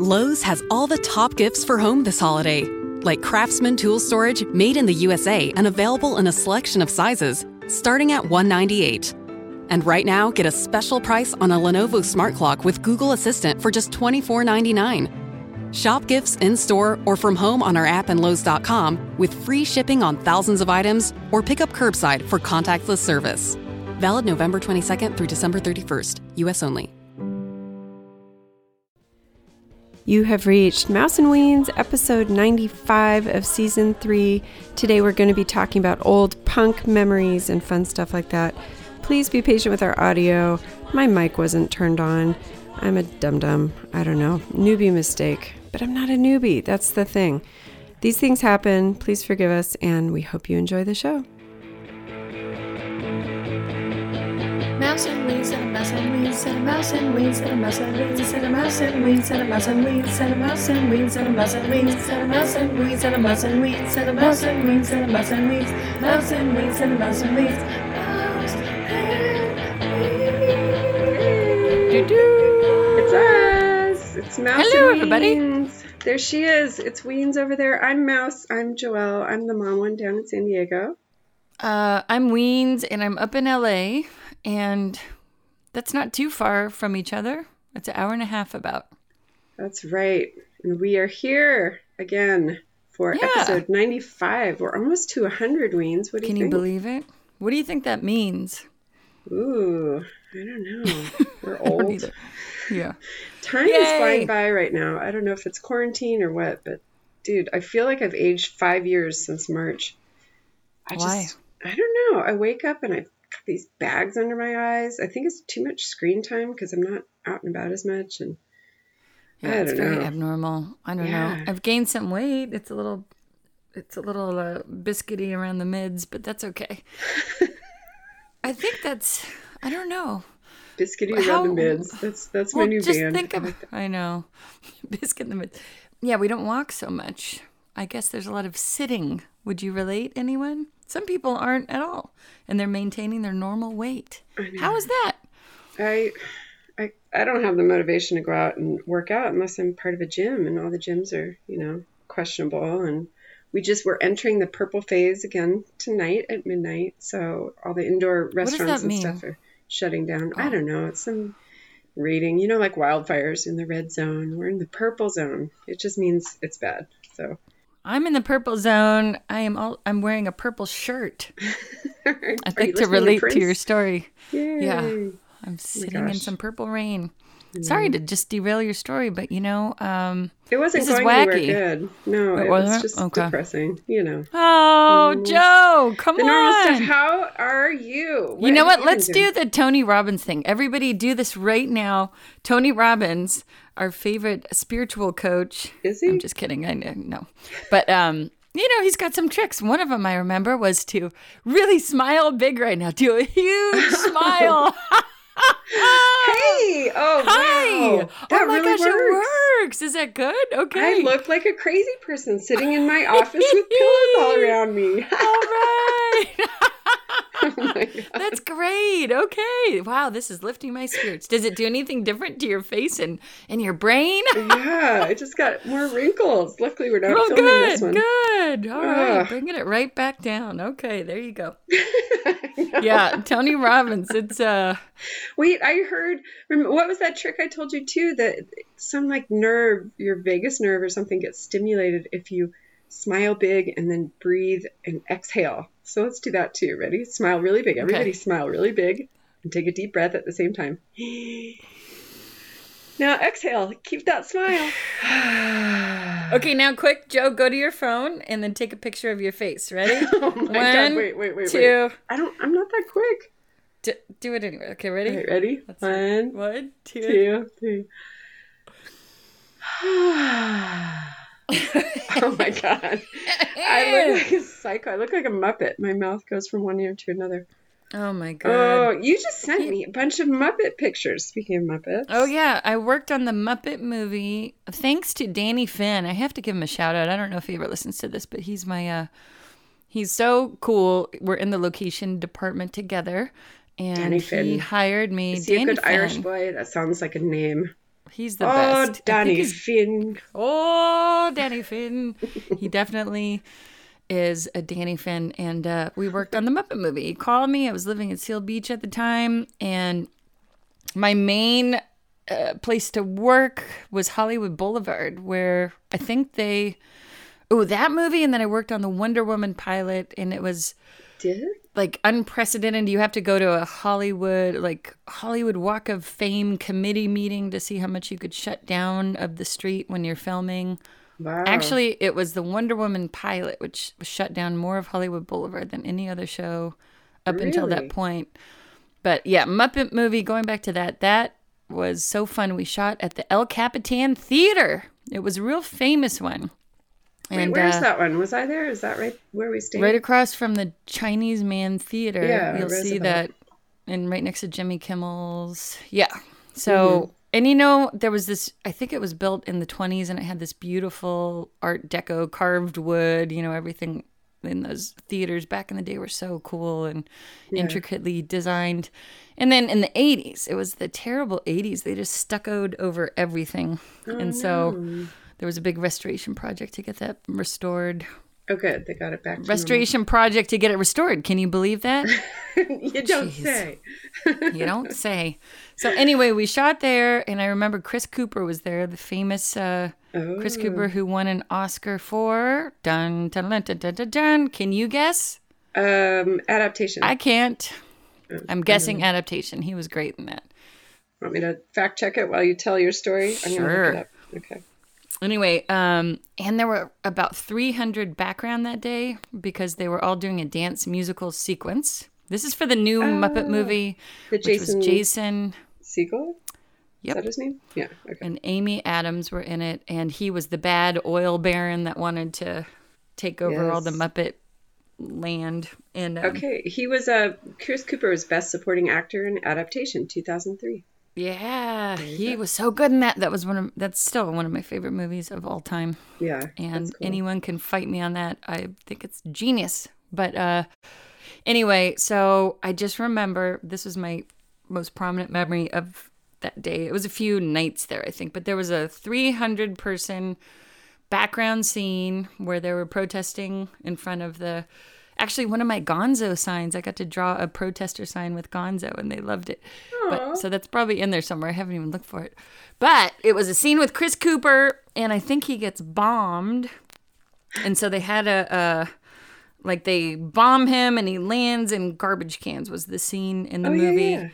Lowe's has all the top gifts for home this holiday, like Craftsman tool storage made in the USA and available in a selection of sizes, starting at 198. And right now, get a special price on a Lenovo Smart Clock with Google Assistant for just $24.99. Shop gifts in store or from home on our app and Lowe's.com with free shipping on thousands of items or pick up curbside for contactless service. Valid November 22nd through December 31st, US only. You have reached Mouse and Weens, episode 95 of season 3. Today we're going to be talking about old punk memories and fun stuff like that. Please be patient with our audio. My mic wasn't turned on. I'm a dum dum. I don't know. Newbie mistake. But I'm not a newbie. That's the thing. These things happen. Please forgive us, and we hope you enjoy the show. Mouse and weeds and a mouse and weeds and a mouse and weeds and a mouse and weeds and a mouse and weeds and a mouse and weeds and a mouse and weeds and a mouse and weeds and a mouse and weeds and a mouse and weeds and a mouse and weeds and a mouse and weeds mouse and weeds and a mouse and weeds mouse and weeds. It's us. It's Mouse and Weens. Hello, everybody. There she is. It's Weens over there. I'm Mouse. I'm Joelle. I'm the mom one down in San Diego. Uh, I'm Weens and I'm up in LA, and that's not too far from each other. It's an hour and a half about. That's right. And we are here again for Yeah. episode 95. We're almost to 100 Weens. What do Can you Can you believe it? What do you think that means? Ooh, I don't know. We're I old. Yeah. Time is flying by right now. I don't know if it's quarantine or what, but dude, I feel like I've aged five years since March. I Why? just, I don't know. I wake up and got these bags under my eyes. I think it's too much screen time because I'm not out and about as much. And Yeah, I it's don't very know. abnormal. I don't Yeah. know. I've gained some weight. It's a little, it's a little uh, biscuity around the mids, but that's okay. I think that's. I don't know. biscuity How- around the mids. That's that's my new just band. think I of. like. I know, biscuit in the mids. Yeah, we don't walk so much. I guess there's a lot of sitting. Would you relate, anyone? Some people aren't at all, and they're maintaining their normal weight. How is that? I, I I don't have the motivation to go out and work out unless I'm part of a gym, and all the gyms are you know questionable. And we just we're entering the purple phase again tonight at midnight, so all the indoor restaurants and stuff are shutting down. I oh. don't know. It's some rating, you know, like wildfires in the red zone. We're in the purple zone. It just means it's bad. So I'm in the purple zone. I am all. I'm wearing a purple shirt. I you think to relate to Prince? your story. Yay. Yeah. I'm sitting in some purple rain. Sorry to just derail your story, but you know, um, It wasn't This going anywhere wacky. good. No, It it, was wasn't? just Okay. depressing. You know. oh, Joe, come The on. stuff. How are you? You know what? Let's do the Tony Robbins thing. Everybody do this right now. Tony Robbins, our favorite spiritual coach. Is he? I'm just kidding. I know. No. But um you know, he's got some tricks. One of them I remember was to really smile big right now. Do a huge smile. Hey! Oh, Hi. wow. That oh my really gosh, works. it works. Is that good? Okay. I look like a crazy person sitting in my office with pillows all around me. All right. oh. That's great. Okay. Wow, this is lifting my spirits. Does it do anything different to your face and, and your brain? Yeah, I just got more wrinkles. Luckily, we're not Oh, filming good. this one. Good. All right. Ugh. Bringing it right back down. Okay, there you go. Yeah, Tony Robbins. It's uh Wait, I heard. What was that trick I told you too? That some like nerve, your vagus nerve or something, gets stimulated if you smile big and then breathe and exhale. So let's do that too. Ready? Smile really big. Everybody smile really big and take a deep breath at the same time. Now exhale. Keep that smile. Okay, now quick, Joe, go to your phone and then take a picture of your face. Ready? Oh my! One, Wait, wait, wait, wait. two. I don't. I'm not that quick. D- do it anyway. Okay, ready? All right, ready? Let's see. One, One, two. two, three. oh my god. I look like a psycho. I look like a Muppet. My mouth goes from one ear to another. Oh my god. Oh, you just sent me a bunch of Muppet pictures. Speaking of Muppets. Oh yeah, I worked on the Muppet movie thanks to Danny Finn. I have to give him a shout out. I don't know if he ever listens to this, but he's my uh he's so cool. We're in the location department together and Danny he hired me. Is he Danny a good Finn. Irish boy? That sounds like a name. He's the Oh, best. Danny he's- Finn. Oh, Danny Finn. he definitely is a Danny Finn. And uh, we worked on the Muppet movie. He called me. I was living in Seal Beach at the time. And my main uh, place to work was Hollywood Boulevard, where I think they. Oh, that movie. And then I worked on the Wonder Woman pilot. And it was Did like unprecedented. You have to go to a Hollywood like Hollywood Walk of Fame committee meeting to see how much you could shut down of the street when you're filming. Wow. Actually, it was the Wonder Woman pilot which shut down more of Hollywood Boulevard than any other show up until that point. But yeah, Muppet movie going back to that, that was so fun. We shot at the El Capitan Theater. It was a real famous one. Wait, And where's uh, that one? Was I there? Is that right where we stayed? Right across from the Chinese Man Theater. Yeah, You'll see that. And right next to Jimmy Kimmel's. Yeah. So, and you know, there was this, I think it was built in the 20s and it had this beautiful Art Deco carved wood. You know, everything in those theaters back in the day were so cool and intricately designed. And then in the 80s, it was the terrible 80s. They just stuccoed over everything. and so there was a big restoration project to get that restored. Oh, good. They got it back. To Restoration project to get it restored. Can you believe that? you don't Jeez. say. you don't say. So anyway, we shot there, and I remember Chris Cooper was there, the famous uh, Chris Cooper who won an Oscar for dun dun dun dun dun. dun, dun. Can you guess? Um, adaptation. I can't. I'm guessing adaptation. He was great in that. Want me to fact check it while you tell your story? I'm gonna Sure. look it up. Okay. Anyway, um, and there were about 300 background that day because they were all doing a dance musical sequence. This is for the new Muppet movie, The Jason Jason Segel. Yep. Is that his name? Yeah. Okay. and Amy Adams were in it, and he was the bad oil baron that wanted to take over all the Muppet land. And um, Okay. He was a uh, Chris Cooper was best supporting actor in adaptation 2003. Yeah, he was so good in that. That was one of that's still one of my favorite movies of all time. Yeah. and cool. anyone can fight me on that. I think it's genius. But uh anyway, so I just remember this was my most prominent memory of that day. It was a few nights there, I think, but there was a 300 person background scene where they were protesting in front of the actually one of my gonzo signs i got to draw a protester sign with gonzo and they loved it but so that's probably in there somewhere. I haven't even looked for it. But it was a scene with chris cooper and i think he gets bombed. And so they had a, a like they bomb him and he lands in garbage cans was the scene in the Oh, yeah, movie. yeah.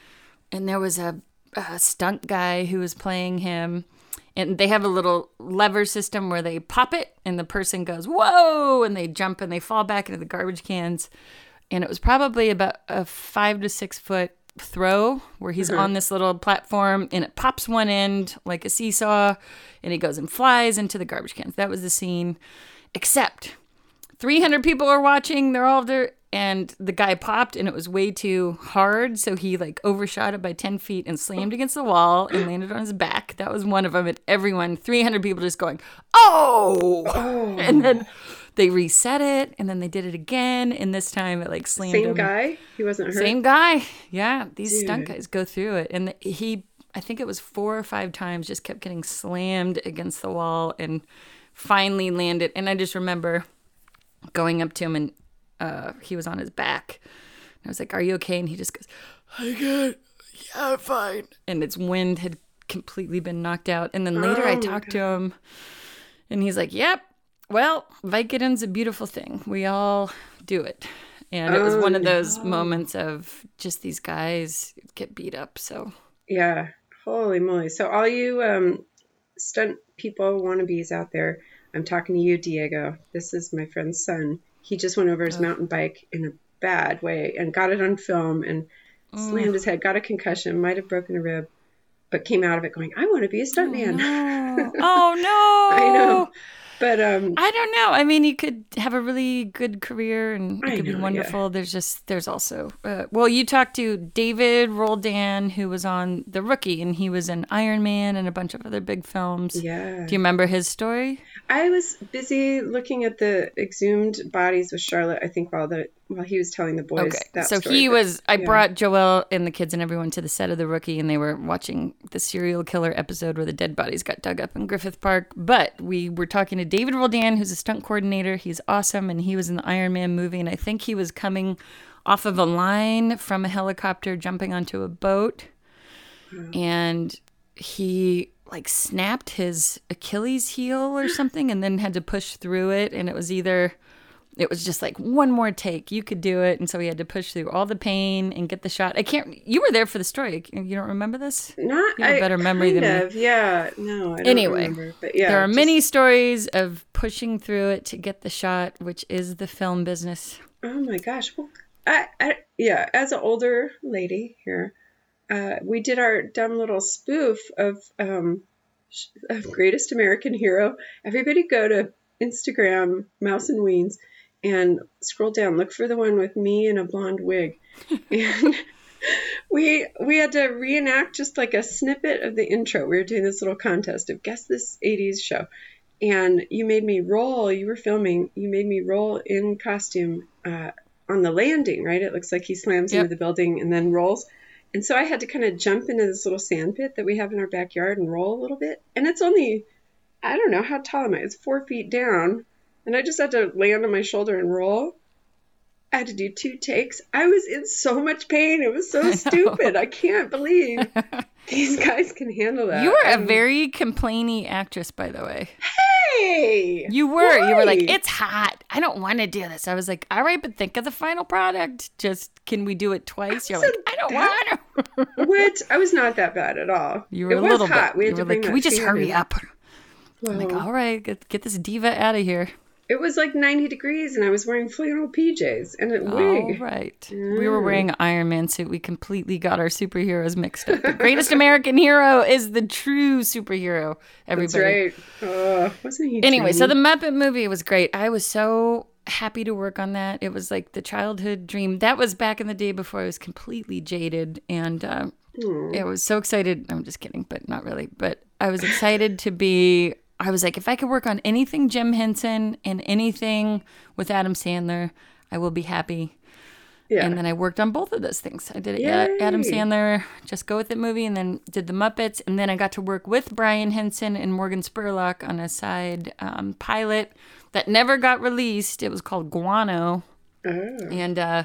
and there was a, a stunt guy who was playing him. And they have a little lever system where they pop it and the person goes whoa and they jump and they fall back into the garbage cans. And it was probably about a five to six foot throw where he's mm-hmm. on this little platform and it pops one end like a seesaw and he goes and flies into the garbage cans that was the scene except 300 people are watching. They're all there. And the guy popped and it was way too hard. So he like overshot it by 10 feet and slammed against the wall and landed on his back. That was one of them. And everyone, 300 people just going, oh! oh. And then they reset it and then they did it again. And this time it like slammed Same him. guy. He wasn't hurt. Same guy. Yeah. These stunt guys go through it. And he, I think it was four or five times, just kept getting slammed against the wall and finally landed. And I just remember going up to him and uh, he was on his back. And I was like, Are you okay? And he just goes, I can't. Yeah, I'm fine. And its wind had completely been knocked out. And then later I talked to him and he's like, Yep. Well, Vicodin's a beautiful thing. We all do it. And it was Oh, one of those moments of just these guys get beat up. So Yeah. Holy moly. So all you um stunt people wannabes out there, I'm talking to you, Diego. This is my friend's son. He just went over his mountain bike in a bad way and got it on film and slammed his head, got a concussion, might have broken a rib, but came out of it going, I want to be a stuntman. Oh no. I know. But um I don't know. I mean, you could have a really good career and it I could know, be yeah. wonderful. There's just, there's also, uh, well, you talked to David Roldan, who was on The Rookie, and he was in Iron Man and a bunch of other big films. yeah. Do you remember his story? I was busy looking at the exhumed bodies with Charlotte, I think, while the while he was telling the boys Okay. that So story, he but- was, I yeah. brought Joel and the kids and everyone to the set of The Rookie, and they were watching the serial killer episode where the dead bodies got dug up in Griffith Park. But we were talking to David Roldan, who's a stunt coordinator. He's awesome, and he was in the Iron Man movie, and I think he was coming off of a line from a helicopter jumping onto a boat. And he like snapped his Achilles heel or something and then had to push through it. And it was either it was just like one more take you could do it and so he had to push through all the pain and get the shot i can't you were there for the story you don't remember this Not You have a I- better memory kind than me. Yeah, no, I don't Anyway, remember. But yeah, there are just- many stories of pushing through it to get the shot which is the film business Oh my gosh. Well, I, I yeah, as an older lady here, uh, we did our dumb little spoof of um, of Greatest American Hero. Everybody go to Instagram, Mouse and Weens, and scroll down. Look for the one with me in a blonde wig, and we we had to reenact just like a snippet of the intro. We were doing this little contest of guess this '80s show, and you made me roll. You were filming. You made me roll in costume uh, on the landing. Right? It looks like he slams Yep. into the building and then rolls. And so I had to kind of jump into this little sand pit that we have in our backyard and roll a little bit. And it's only, I don't know, how tall am I? It's four feet down. And I just had to land on my shoulder and roll. I had to do two takes. I was in so much pain. It was so stupid. I can't believe these guys can handle that. you were a very complainy actress by the way Hey! you were you were like it's hot i don't want to do this i was like all right but think of the final product just can we do it twice you're like i don't that- want to What? I was not that bad at all. you were it a was little hot. bit We had you to were bring like can we just hurry up I'm like, all right, get, get this diva out of here. It was like 90 degrees and I was wearing flannel PJs and a All wig. right. We were wearing an Iron Man suit. We completely got our superheroes mixed up. The greatest American hero is the true superhero, That's everybody. right. Uh, wasn't he? Anyway, so the Muppet movie was great. I was so happy to work on that. It was like the childhood dream. That was back in the day before I was completely jaded. And uh, I was so excited. I'm just kidding, but not really. But I was excited to be. I was like, if I could work on anything Jim Henson and anything with Adam Sandler, I will be happy. yeah. And then I worked on both of those things. I did Ad- Adam Sandler, Just Go With It movie, and then did the Muppets. And then I got to work with Brian Henson and Morgan Spurlock on a side um, pilot that never got released. It was called Guano, Oh, and uh,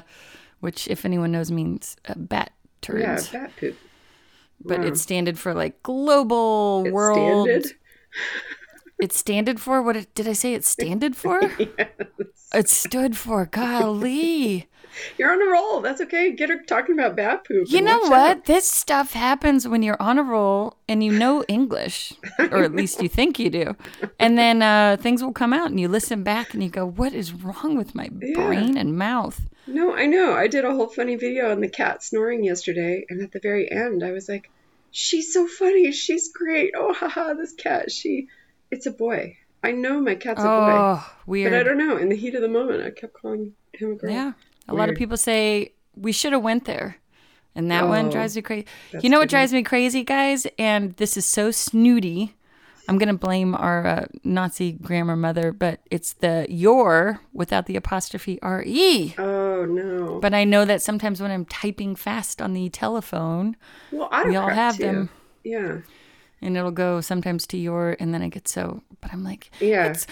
which, if anyone knows, means uh, bat yeah, turds. bat poop. but it standed for like global It world. standed. It standed for what? It, did I say it standed for? It stood for golly. You're on a roll. That's okay. Get her talking about bat poop. You know what? out. This stuff happens when you're on a roll and you know English, or at least you think you do. And then uh, things will come out and you listen back and you go, What is wrong with my brain and mouth? No, I know. I did a whole funny video on the cat snoring yesterday, and at the very end, I was like, "She's so funny. She's great. Oh, haha, this cat. She, it's a boy. I know my cat's a boy, Oh, but I don't know. In the heat of the moment, I kept calling him a girl. Yeah. A lot of people say we should have went there. And that one Oh, drives me crazy. You know what drives me crazy, guys? And this is so snooty. I'm going to blame our uh, Nazi grammar mother, but it's the your without the apostrophe re. Oh no. But I know that sometimes when I'm typing fast on the telephone, well, we all have too. them. Yeah. And it'll go sometimes to your, and then I get so, but I'm like, Yeah. it's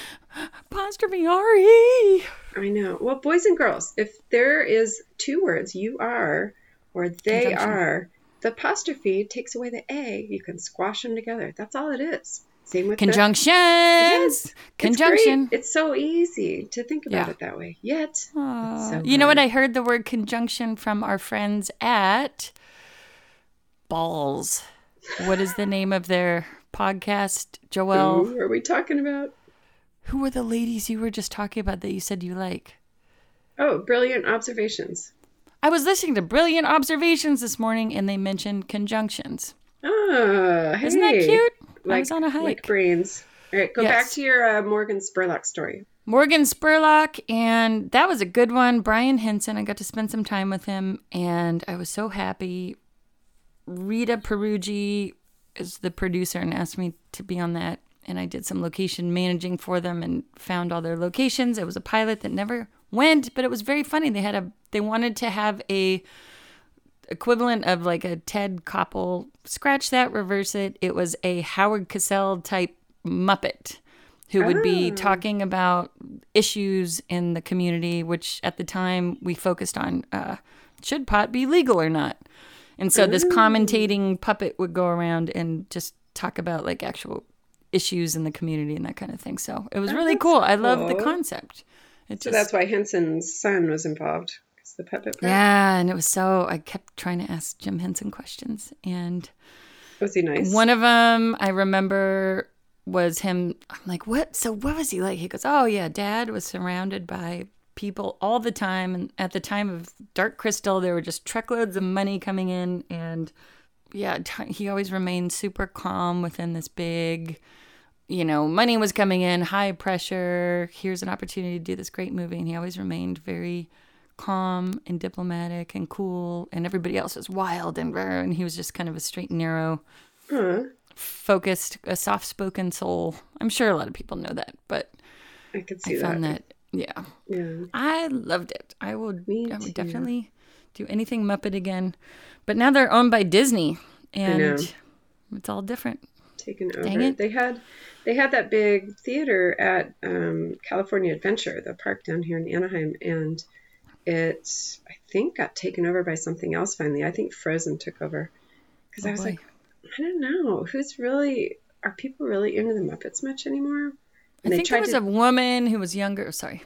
apostrophe re. I know. Well, boys and girls, if there is two words, you are or they are, the apostrophe takes away the a. You can squash them together. That's all it is. Same with the- Conjunctions. Yes, It's Conjunction. great. It's, so easy to think about Yeah. it that way. Yet, so you know what? I heard the word conjunction from our friends at Balls. What is the name of their podcast, Joelle? Who are we talking about? Who were the ladies you were just talking about that you said you like? Oh, brilliant observations. I was listening to Brilliant Observations this morning and they mentioned conjunctions. Ah, hey. Isn't that cute? I was on a hike. like brains. All right, go back to your uh, Morgan Spurlock story. Morgan Spurlock, and that was a good one. Brian Henson, I got to spend some time with him, and I was so happy. Rita Peruggi is the producer and asked me to be on that, and I did some location managing for them and found all their locations. It was a pilot that never went, but it was very funny. They had a they wanted to have a equivalent of like a Ted Koppel scratch that, reverse it. It was a Howard Cosell type Muppet who would be talking about issues in the community, which at the time we focused on uh, should pot be legal or not. And so this commentating puppet would go around and just talk about like actual issues in the community and that kind of thing. So it was oh, really cool. I love the concept. It So just, that's why Henson's son was involved. the puppet. part. yeah, and it was so I kept trying to ask Jim Henson questions and Was he nice? One of them I remember was him. I'm like, what? So what was he like? He goes, oh yeah, Dad was surrounded by people all the time, and at the time of Dark Crystal, there were just truckloads of money coming in, and yeah, he always remained super calm within this big. You know, money was coming in, high pressure. Here's an opportunity to do this great movie, and he always remained very calm and diplomatic and cool, and everybody else was wild and rare, and he was just kind of a straight and narrow Huh. focused, a soft spoken soul. I'm sure a lot of people know that, but I could I see found that. that, yeah, Yeah. I loved it. I would, I would definitely do anything Muppet again. But now they're owned by Disney, and it's all different. Taken over. Dang it. They had they had that big theater at um, California Adventure, the park down here in Anaheim, and it I think got taken over by something else finally. I think Frozen took over because I Oh, was boy. like, I don't know who's really are people really into the Muppets much anymore? I think there was to, a woman who was younger. Sorry.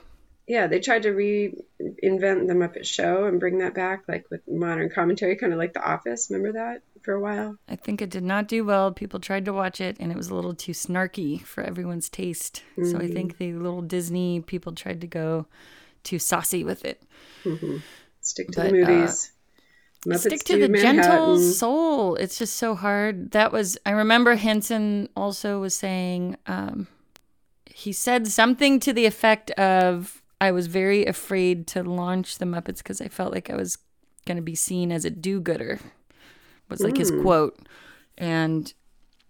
yeah, they tried to reinvent the Muppet Show and bring that back, like with modern commentary, kind of like The Office. Remember that for a while? I think it did not do well. People tried to watch it, and it was a little too snarky for everyone's taste. So I Mm. think the little Disney people tried to go too saucy with it. Stick to But, the uh, movies. Muppets stick to the gentle soul. It's just so hard. That was I remember Henson also was saying um, he said something to the effect of I was very afraid to launch the Muppets because I felt like I was going to be seen as a do-gooder. Was like his mm. quote, and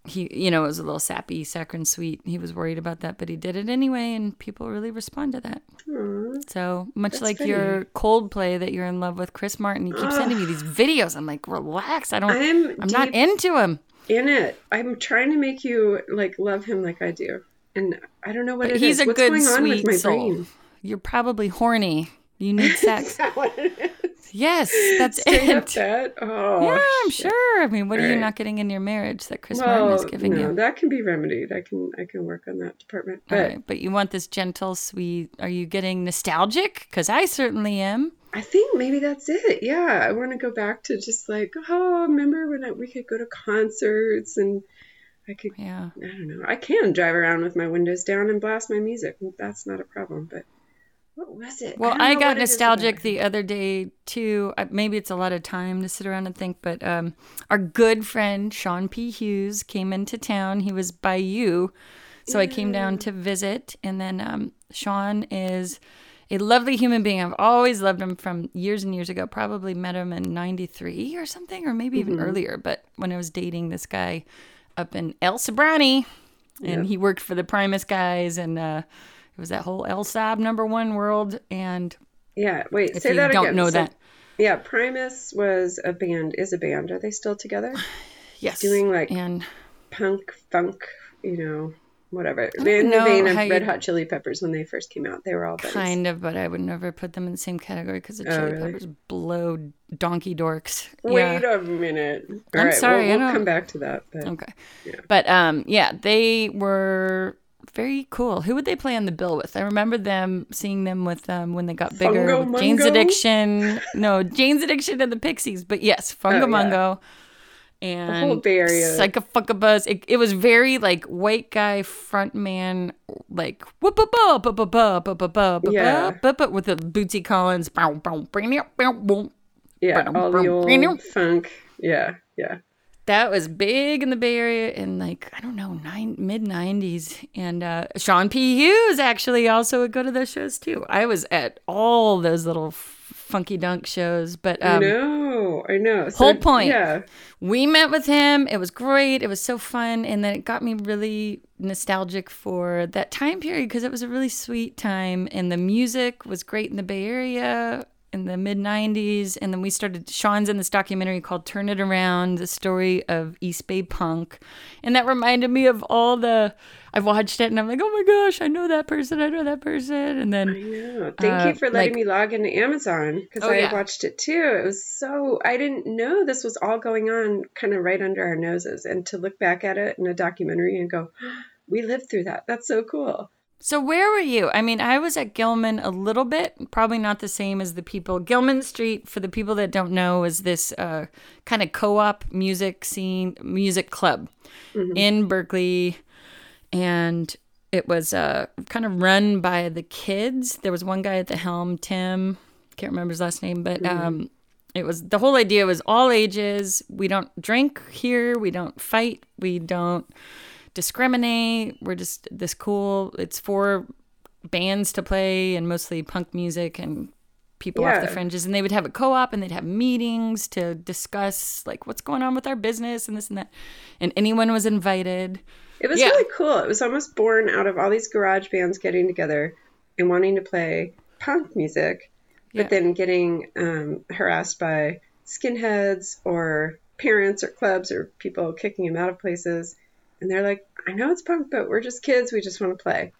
he you know it was a little sappy, saccharine sweet. He was worried about that, but he did it anyway, and people really respond to that. Aw. So much That's like pretty. your Coldplay that you're in love with Chris Martin, you keep sending me these videos. I'm like, relax. I don't. I'm I'm, not into him. in it. I'm trying to make you like love him like I do, and I don't know what But it he's is. a What's good, going on with sweet my soul. brain? You're probably horny. You need sex. Is that what it is? yes, that's Straight it. that? Oh, Yeah, I'm sure. I mean, what are you Alright. not getting in your marriage that Chris Martin is giving no, you? that can be remedied. I can I can work on that department. But right, but you want this gentle, sweet. Are you getting nostalgic? Because I certainly am. I think maybe that's it. Yeah, I want to go back to just like, oh, remember when I, we could go to concerts and I could, Yeah. I don't know, I can drive around with my windows down and blast my music. That's not a problem. But what was it? Well, don't I, got what it is nostalgic the other day too. Maybe it's a lot of time to sit around and think, but um, our good friend Sean P. Hughes came into town. He was by you, so I came down to visit. And then um, Sean is a lovely human being. I've always loved him from years and years ago. Probably met him in '93 or something, or maybe even earlier. But when I was dating this guy up in El Sobrante, and he worked for the Primus guys, and uh, it was that whole El Sab number one world. And Yeah, wait, if say you that don't again. know So- that, Yeah, Primus was a band, is a band. Are they still together? yes, doing, like, and Punk, funk, you know, whatever. In the vein of Red Hot Chili Peppers when they first came out, they were all buddies. kind of, but I would never put them in the same category because the Oh, Chili really? Peppers blow donkey dorks. Wait yeah. a minute. All I'm right, sorry, We'll, we'll come back to that. But Okay. But um yeah, they were very cool. Who would they play on the bill with? I remember them seeing them with um when they got bigger Jane's Addiction. No, Jane's Addiction and the Pixies. But yes, Fungo Oh, yeah. And whole Bay Area. Psychefunkapus. It, it was very like white guy frontman, like whoop ba ba ba ba Yeah. ba ba with the Bootsy Collins. bow, bow, bring it, bow, bow. yeah, all the old funk. Yeah, yeah. that was big in the Bay Area in like I don't know nine mid '90s, and uh, Sean P. Hughes actually also would go to those shows too. I was at all those little funky dunk shows, but I um, know, I know. So, whole point. Yeah, we met with him. It was great. It was so fun, and then it got me really nostalgic for that time period because it was a really sweet time and the music was great in the Bay Area in the mid 90s and then we started Sean's in this documentary called Turn It Around the story of East Bay punk and that reminded me of all the I've watched it and I'm like oh my gosh I know that person I know that person and then I know. Thank uh, you for letting like- me log into Amazon because Oh, I yeah. watched it too. It was so I didn't know this was all going on kind of right under our noses, and to look back at it in a documentary and go, "We lived through that. That's so cool." So where were you? I mean, I was at Gilman a little bit, probably not the same as the people. Gilman Street, for the people that don't know, is this uh, kind of co-op music scene, music club in Berkeley, and it was uh, kind of run by the kids. There was one guy at the helm, Tim, can't remember his last name, but um, it was the whole idea was all ages. We don't drink here. We don't fight. We don't discriminate. We're just this cool. It's for bands to play and mostly punk music and people off the fringes. And they would have a co-op and they'd have meetings to discuss like what's going on with our business and this and that. And anyone was invited. It was Yeah. really cool. It was almost born out of all these garage bands getting together and wanting to play punk music, but Yeah. then getting um, harassed by skinheads or parents or clubs or people kicking them out of places. And they're like, I know it's punk, but we're just kids. We just want to play.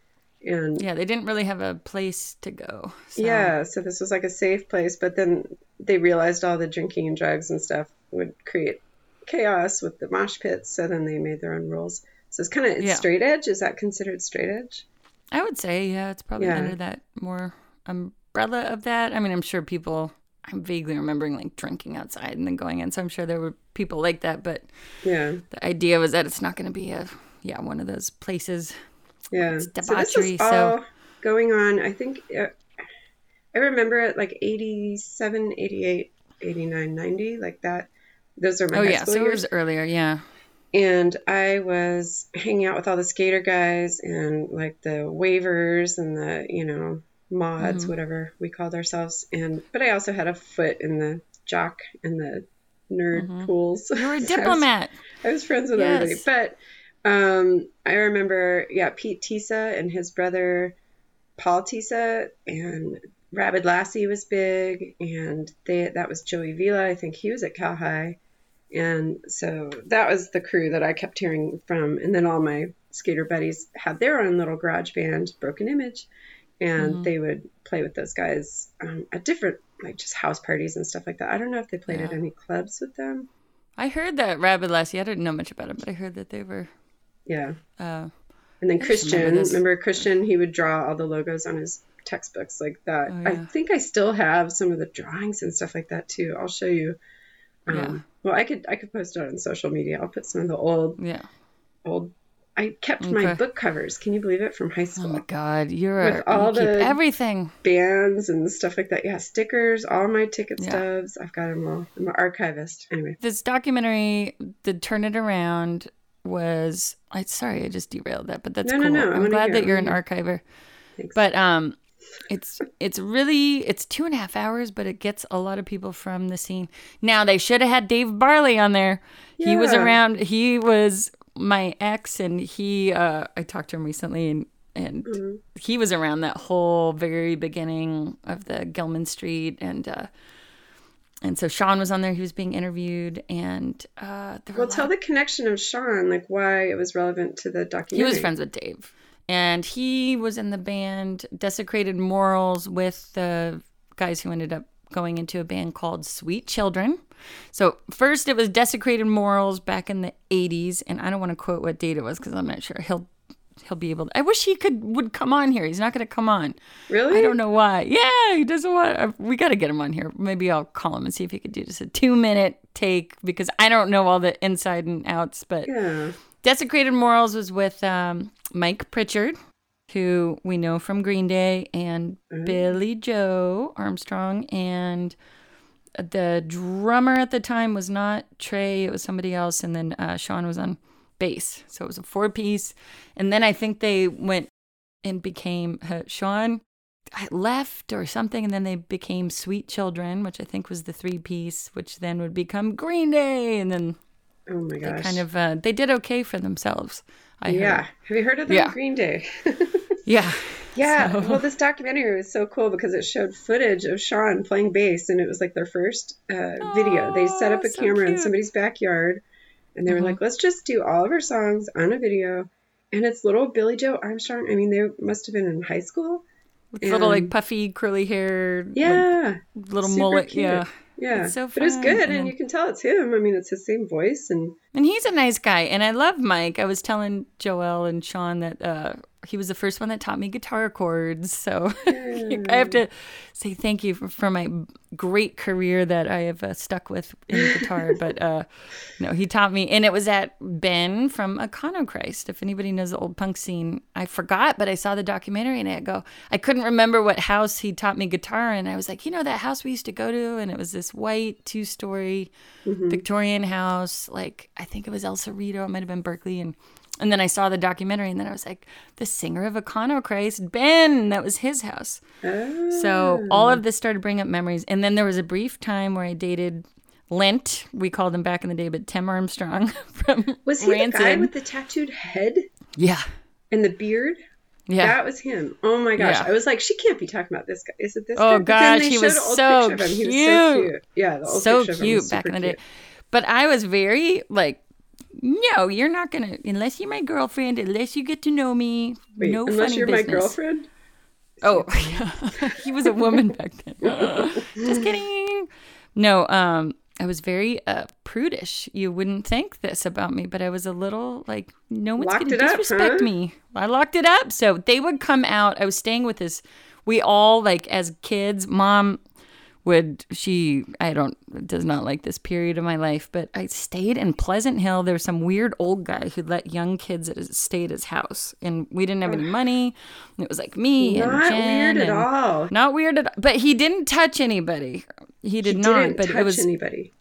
And Yeah, they didn't really have a place to go. So. yeah, so this was like a safe place. But then they realized all the drinking and drugs and stuff would create chaos with the mosh pits. So then they made their own rules. So it's kind of Yeah. straight edge. Is that considered straight edge? I would say, yeah, it's probably Yeah. under that more umbrella of that. I mean, I'm sure people, I'm vaguely remembering like drinking outside and then going in. So I'm sure there were people like that. But Yeah. the idea was that it's not going to be a, yeah, one of those places. Yeah. So debauchery, so- all going on. I think uh, I remember it like 87, 88, 89, 90, like that. Those are my Oh, yeah. school So it years. was earlier. Yeah. and I was hanging out with all the skater guys and like the waivers and the you know mods, Mm-hmm. whatever we called ourselves. And but I also had a foot in the jock and the nerd pools. Mm-hmm. You were a So I was- diplomat. I was friends with Yes. everybody. But um, I remember, yeah, Pete Tisa and his brother Paul Tisa and Rabid Lassie was big, and they that was Joey Vila. I think he was at Cal High, and so that was the crew that I kept hearing from. And then all my skater buddies had their own little garage band, Broken Image, and they would play with those guys um, at different like just house parties and stuff like that. I don't know if they played at any clubs with them. I heard that Rabid Lassie, I didn't know much about it, but I heard that they were, Yeah. uh, And then Christian, remember remember. Christian, he would draw all the logos on his textbooks like that. Oh, I think I still have some of the drawings and stuff like that too. I'll show you. Um, Yeah. Well, I could I could post it on social media. I'll put some of the old yeah. old. I kept my book covers. Can you believe it from high school? Oh my God. You're With a, all you keep the- everything. Bands and stuff like that. Yeah, stickers, all my ticket Yeah. stubs. I've got them all. I'm an archivist. Anyway, this documentary, the Turn It Around, was. I sorry, I just derailed that, but that's No, no, cool. no, I I'm glad that you're an archiver. Thanks. But um, it's it's really it's two and a half hours, but it gets a lot of people from the scene. Now they should have had Dave Barley on there. He was around. He was my ex, and he. Uh, I talked to him recently, and and Mm-hmm. he was around that whole very beginning of the Gilman Street and. Uh, and so Sean was on there. He was being interviewed, and uh, well, tell the connection of Sean, like why it was relevant to the documentary. he was friends with Dave, and he was in the band Desecrated Morals with the guys who ended up going into a band called Sweet Children. So first it was Desecrated Morals back in the '80s, and I don't want to quote what date it was because I'm not sure he'll he'll be able. to... I wish he could would come on here. He's not going to come on. Really? I don't know why. Yeah, he doesn't want. uh, We got to get him on here. Maybe I'll call him and see if he could do just a two minute take because I don't know all the inside and outs, but. Yeah. Desecrated Morals was with um, Mike Pritchard, who we know from Green Day, and Billie Joe Armstrong. And the drummer at the time was not Tré, it was somebody else. And then uh, Sean was on bass. So it was a four piece. And then I think they went and became uh, Sean left or something and then they became sweet children which i think was the three piece which then would become green day and then Oh my They gosh. kind of uh, they did okay for themselves. I heard. yeah. Have you heard of them? Yeah. Green Day. Yeah. Yeah. So- Well, this documentary was so cool because it showed footage of Sean playing bass, and it was like their first uh, video. They set up a so camera in somebody's backyard, and they Mm-hmm. were like, "Let's just do all of our songs on a video." And it's little Billie Joe Armstrong. I mean, they must have been in high school. With little like puffy curly hair. like, Yeah. little super mullet. cute. Yeah. Yeah. It's so But it's good, and and, you can tell it's him. I mean, it's his same voice, and And he's a nice guy, and I love Mike. I was telling Joel and Sean that uh, he was the first one that taught me guitar chords. So I have to say thank you for, for my great career that I have uh, stuck with in guitar. but uh, no, he taught me, and it was at Ben from Econochrist. If anybody knows the old punk scene, I forgot, but I saw the documentary, and I go, I couldn't remember what house he taught me guitar, and I was like, you know, that house we used to go to, and it was this white two story. Victorian house. Like I think it was El Cerrito. It might have been Berkeley. And and then I saw the documentary, and then I was like, the singer of Econochrist, Ben. That was his house. So all of ah. this started bringing up memories. And then there was a brief time where I dated Lint. We called him back in the day, but Tim Armstrong from was he Rancid. the guy with the tattooed head yeah, and the beard? yeah. That was him. Oh my gosh. Yeah. I was like, she can't be talking about this guy. Is it this Oh, guy? But then gosh, he was an old so picture of him. He was so cute. cute. Yeah, the old so picture of him cute was back in the day. cute. But I was very like, no, you're not gonna unless you're my girlfriend, unless you get to know me. Wait, no unless funny you're business. my girlfriend? Oh, he was a woman back then. Just kidding. No, um, I was very uh, prudish. You wouldn't think this about me, but I was a little like, no one's Locked gonna it up, disrespect huh? me. I locked it up. So they would come out. I was staying with this. We all like as kids. Mom would she I don't does not like this period of my life, but I stayed in Pleasant Hill. There was some weird old guy who let young kids stay at his house, and we didn't have any money. And it was like me and Not Jen weird at all. Not weird at all. But he didn't touch anybody. He did He not. didn't but touch it was anybody.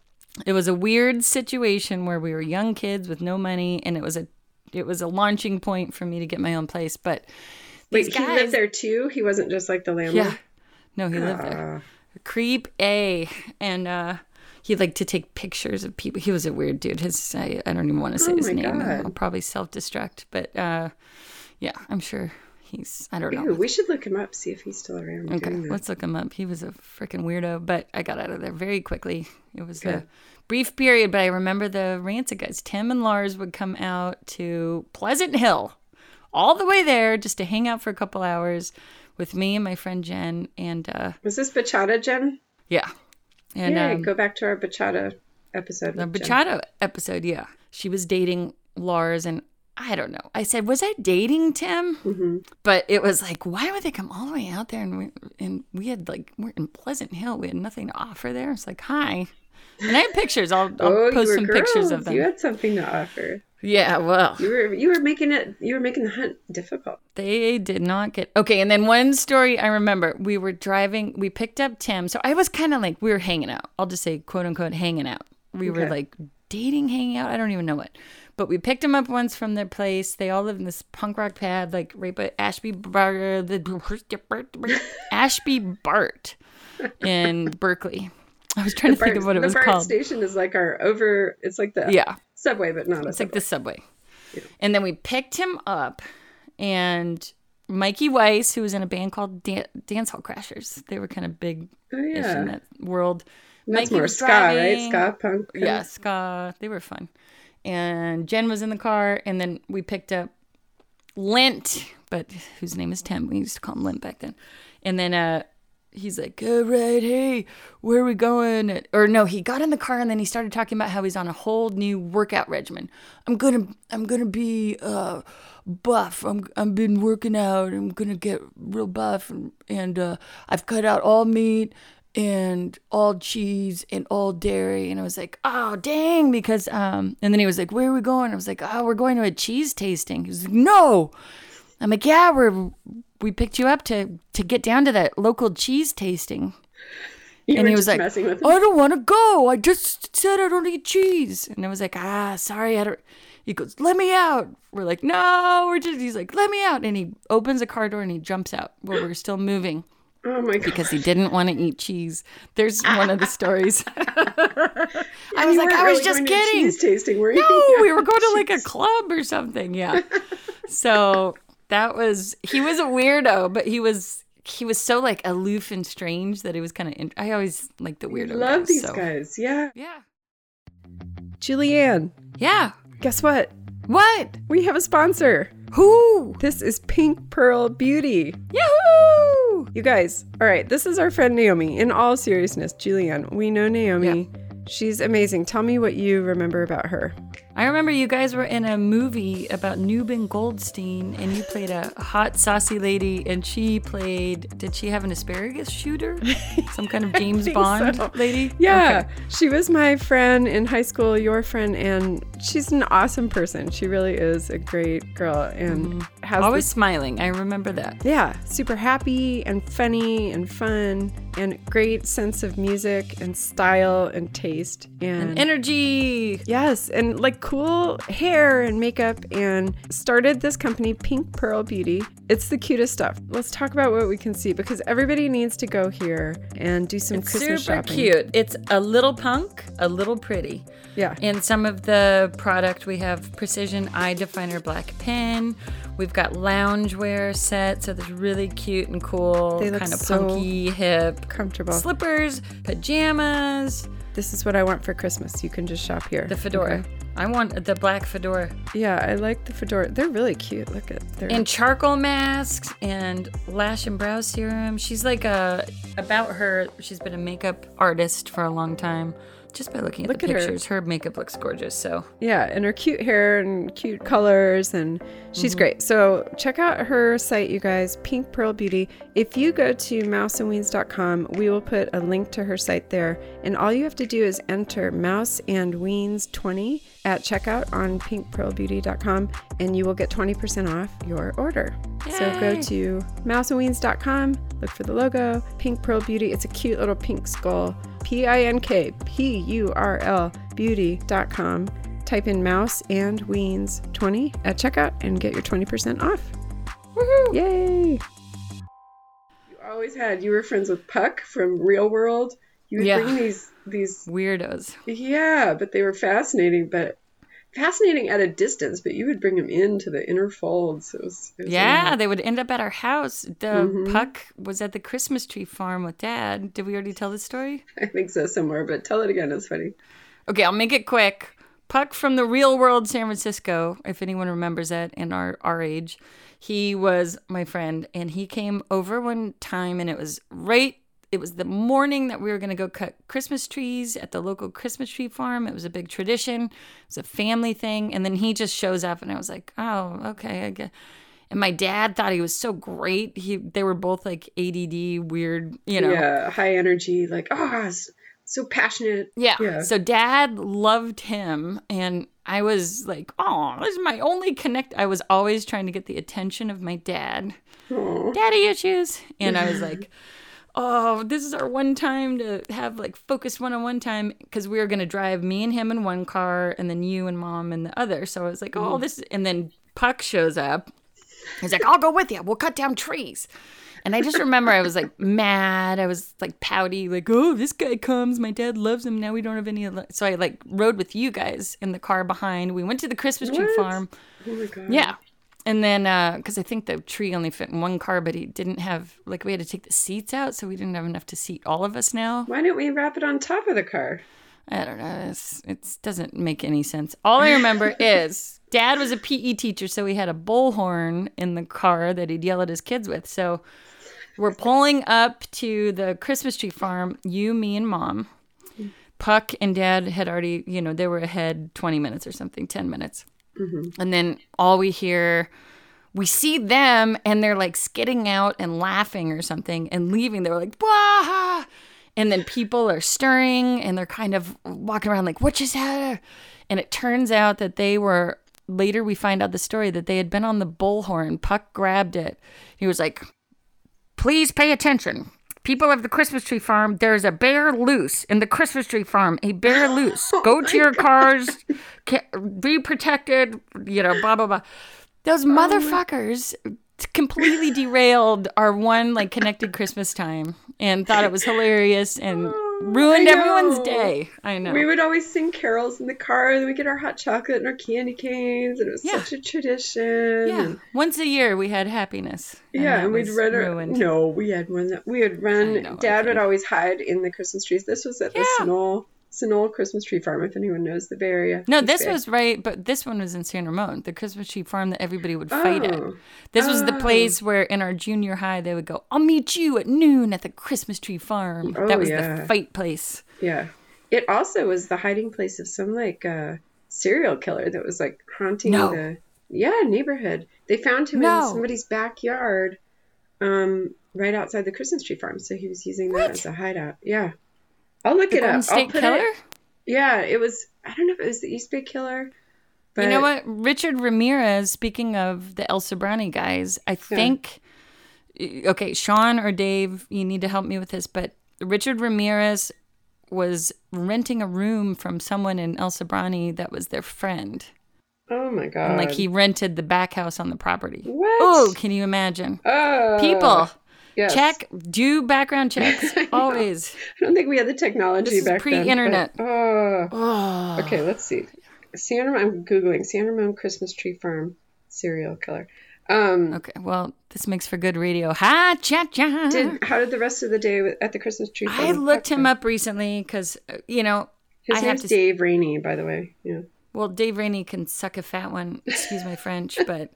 it was a weird situation where we were young kids with no money, and it was a it was a launching point for me to get my own place. But Wait, these he lived there too? He wasn't just like the landlord? yeah, no, he lived there. Ah. Creep A, and uh, he liked to take pictures of people. He was a weird dude. His I, I don't even want to say Oh his name. God. I'll probably self destruct. But uh, yeah, I'm sure he's. I don't know. We should look him up, see if he's still around Okay, let's look him up. He was a freaking weirdo, but I got out of there very quickly. It was a brief period, but I remember the Rancid guys. Tim and Lars would come out to Pleasant Hill, all the way there just to hang out for a couple hours with me and my friend Jen. And uh, Was this Bachata, Jen? yeah, and yeah, um, go back to our Bachata episode. the with Jen. Bachata episode, yeah, she was dating Lars and. I don't know. I said, "Was I dating Tim?" Mm-hmm. But it was like, why would they come all the way out there? And we and we had like we're in Pleasant Hill. We had nothing to offer there. It's like, hi, and I have pictures. I'll, I'll Oh, post some girls. pictures of them. You had something to offer. Yeah, well, You were you were making it you were making the hunt difficult. they did not get okay. And then one story I remember, we were driving. We picked up Tim. So I was kind of like we were hanging out. I'll just say quote unquote hanging out. We were like dating, hanging out. I don't even know what. But we picked him up once from their place. They all live in this punk rock pad, like right by Ashby Bar, the Ashby BART in Berkeley. I was trying to think of what it the was BART called. station is like our over. It's like the Yeah, subway, but not a it's like the subway. And then we picked him up, and Mikey Weiss, who was in a band called Dan- Dance Hall Crashers, they were kind of big Oh ish in yeah, that world. that's Mikey more ska, right? Ska punk. Yeah, ska. They were fun. And Jen was in the car, and then we picked up Lint, but whose name is Tim. We used to call him Lint back then. And then uh, he's like, "All right, hey, where are we going?" Or no, he got in the car and then he started talking about how he's on a whole new workout regimen. I'm gonna, I'm gonna be uh, buff. I'm, I've been working out. I'm gonna get real buff, and, and uh, I've cut out all meat and all cheese and all dairy and i was like oh dang because um and then he was like where are we going i was like oh we're going to a cheese tasting he was like no i'm like yeah we're we picked you up to to get down to that local cheese tasting You and he was like i don't want to go i just said i don't eat cheese and i was like ah sorry i don't he goes let me out we're like no we're just he's like let me out and he opens a car door and he jumps out while we're still moving Oh my god. because he didn't want to eat cheese. There's one of the stories. I was like, I was really just kidding. Cheese tasting, were you? No, we were going to like a club or something. Yeah. So that was he was a weirdo, but he was he was so like aloof and strange that it was kind of. In- I always like the weirdo. Love guys, these so- guys. Yeah. Yeah. Julianne, Yeah. guess what? What? We have a sponsor. Who? This is Pink Pearl Beauty. Yahoo! You guys, all right, this is our friend Naomi. In all seriousness, Julianne, we know Naomi. Yeah. She's amazing. Tell me what you remember about her. I remember you guys were in a movie about Newbin Goldstein, and you played a hot, saucy lady, and she played. Did she have an asparagus shooter? Some kind of James Bond so. lady? Yeah, Okay. she was my friend in high school, your friend, and she's an awesome person. She really is a great girl and mm-hmm. has Always this- smiling. I remember that. yeah, super happy and funny and fun and great sense of music and style and taste and, Energy. Yes, and like cool hair and makeup, and started this company, Pink Pearl Beauty. It's the cutest stuff. Let's talk about what we can see because everybody needs to go here and do some Christmas Super shopping. cute. It's a little punk, a little pretty. Yeah. And some of the product, we have Precision Eye Definer Black Pen. We've got loungewear set, so there's really cute and cool, They look kind of so punky, hip. comfortable. Slippers, pajamas, This is what I want for Christmas. You can just shop here. the fedora. Okay. I want the black fedora. Yeah, I like the fedora. They're really cute. Look at their And charcoal masks and lash and brow serum. She's like a about her. She's been a makeup artist for a long time. Just by looking at Look the at her. pictures, her. makeup looks gorgeous. So Yeah, and her cute hair and cute colors, and she's Mm-hmm. great. So check out her site, you guys, Pink Pearl Beauty. If you go to mouseandweens.com, we will put a link to her site there, and all you have to do is enter Mouse and Weens 20 at checkout on pinkpearlbeauty.com, and you will get 20% off your order. So go Yay. to mouseandweens.com, look for the logo, Pink Pearl Beauty. It's a cute little pink skull. P I N K P U R L beauty.com. Type in mouse and weens 20 at checkout and get your 20% off. Woohoo! Yay! You always had. You were friends with Puck from Real World. You would Yeah. bring these these. weirdos. Yeah, but they were fascinating. But fascinating at a distance. But you would bring them into the inner folds. It was. It was Yeah, they would end up at our house. The Mm-hmm. puck was at the Christmas tree farm with Dad. Did we already tell this story? I think so somewhere. But tell it again. It's funny. Okay, I'll make it quick. Puck from the real world San Francisco, if anyone remembers that in our, our age, he was my friend and he came over one time and it was right it was the morning that we were going to go cut Christmas trees at the local Christmas tree farm. It was a big tradition. It was a family thing and then he just shows up and I was like, "Oh, okay, I get and my dad thought he was so great. He they were both like ADD weird, you know. Yeah, high energy. Like oh, so passionate. Yeah. Yeah. So dad loved him and I was like, "Oh, this is my only connect." I was always trying to get the attention of my dad. Daddy issues. And I was like, "Oh, this is our one time to have like focused one-on-one time because we were going to drive me and him in one car and then you and mom in the other." So I was like, "Oh, this and then Puck shows up. He's like, "I'll go with you. We'll cut down trees." And I just remember I was like mad. I was like pouty, like, oh, this guy comes. My dad loves him. Now we don't have any. ele-" So I like rode with you guys in the car behind. We went to the Christmas tree What? farm. Oh my god. Yeah. And then, uh, because I think the tree only fit in one car, but he didn't have, like, we had to take the seats out. So we didn't have enough to seat all of us now. Why don't we wrap it on top of the car? I don't know. It's, it doesn't make any sense. All I remember is dad was a PE teacher, so he had a bullhorn in the car that he'd yell at his kids with. So we're pulling up to the Christmas tree farm, you, me, and mom. Mm. Puck and dad had already, you know, they were ahead 20 minutes or something, 10 minutes. Mm-hmm. And then all we hear, we see them and they're like skidding out and laughing or something and leaving. They're like, Wah! And then people are stirring and they're kind of walking around like, what just happened? And it turns out that they were, later we find out the story that they had been on the bullhorn. Puck grabbed it. He was like, please pay attention. People of the Christmas tree farm, there's a bear loose in the Christmas tree farm. A bear loose. Go to your cars. Be protected. You know, blah, blah, blah. Those motherfuckers completely derailed our one like connected Christmas time and thought it was hilarious and ruined everyone's day. I know. We would always sing carols in the car, and we get our hot chocolate and our candy canes, and it was Yeah. such a tradition. yeah. Once a year we had happiness. yeah, and we'd run. Our, ruined. no, we had one that we would run. know, Dad would always hide in the Christmas trees. This was at the Yeah. Sunol Sunol Christmas tree farm. If anyone knows the Bay Area. No, this was right, but this one was in San Ramon, the Christmas tree farm that everybody would fight at. Oh. This was the Oh. place where in our junior high they would go, I'll meet you at noon at the Christmas tree farm. Oh, that was yeah. the fight place. Yeah. It also was the hiding place of some like uh, serial killer that was like haunting No. the yeah neighborhood. They found him No. in somebody's backyard, um, right outside the Christmas tree farm. So he was using that What? as a hideout. Yeah, I'll look The it Golden up. State put Killer? It, yeah, it was. I don't know if it was the East Bay Killer. But you know what? Richard Ramirez, speaking of the El Sobrante guys, I think, okay, Sean or Dave, you need to help me with this, but Richard Ramirez was renting a room from someone in El Sobrante that was their friend. Oh my god! And like he rented the back house on the property. What? Oh, can you imagine? Oh, People, yes. check, do background checks always. I don't think we had the technology This is back then. pre-internet. but- Oh. Oh. Okay, let's see. Ramon, I'm googling San Ramon Christmas tree farm serial killer. Um, Okay, well, this makes for good radio. Ha cha cha. did how did the rest of the day with- at the Christmas tree farm? I looked him up recently because you know His I have to. Dave Rainey, by the way. Yeah. Well, Dave Rainey can suck a fat one. Excuse my French, but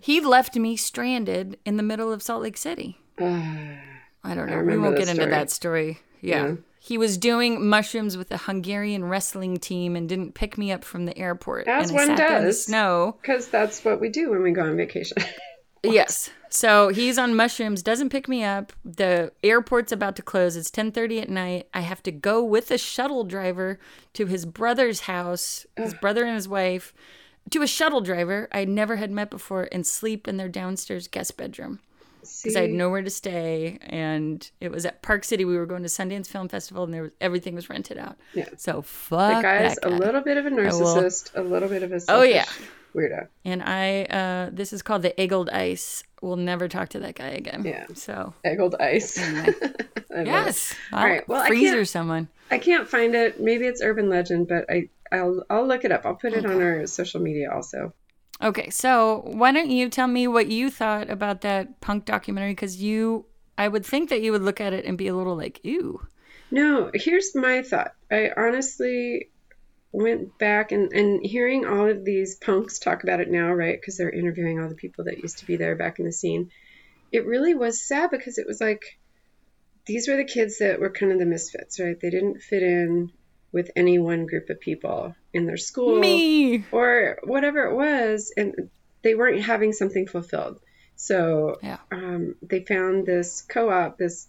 he left me stranded in the middle of Salt Lake City. I don't know. we won't get into that story. Yeah. Yeah. He was doing mushrooms with a Hungarian wrestling team and didn't pick me up from the airport. As one sat there in the does. No. Because that's what we do when we go on vacation. Yes. So he's on mushrooms, doesn't pick me up. The airport's about to close. It's 10:30 at night. I have to go with a shuttle driver to his brother's house, his brother and his wife, to a shuttle driver I never had met before and sleep in their downstairs guest bedroom because I had nowhere to stay and it was at Park City. We were going to Sundance Film Festival and there was everything was rented out. Yeah. So fuck the guy's that a little bit of a will- narcissist, a little bit of a Oh, yeah. weirdo. And I uh this is called the Eggled Ice. We'll never talk to that guy again. Yeah. So Eggled ice. It. Yes. All right. Well, freezer someone. I can't find it. Maybe it's urban legend, but I I'll I'll look it up. I'll put it on our social media also. Okay, so why don't you tell me what you thought about that punk documentary? Because you, I would think that you would look at it and be a little like, ew. No, here's my thought. I honestly went back and, and hearing all of these punks talk about it now, right? Because they're interviewing all the people that used to be there back in the scene. It really was sad because it was like these were the kids that were kind of the misfits, right? They didn't fit in with any one group of people in their school Me. or whatever it was, and they weren't having something fulfilled. So Yeah. um, they found this co-op, this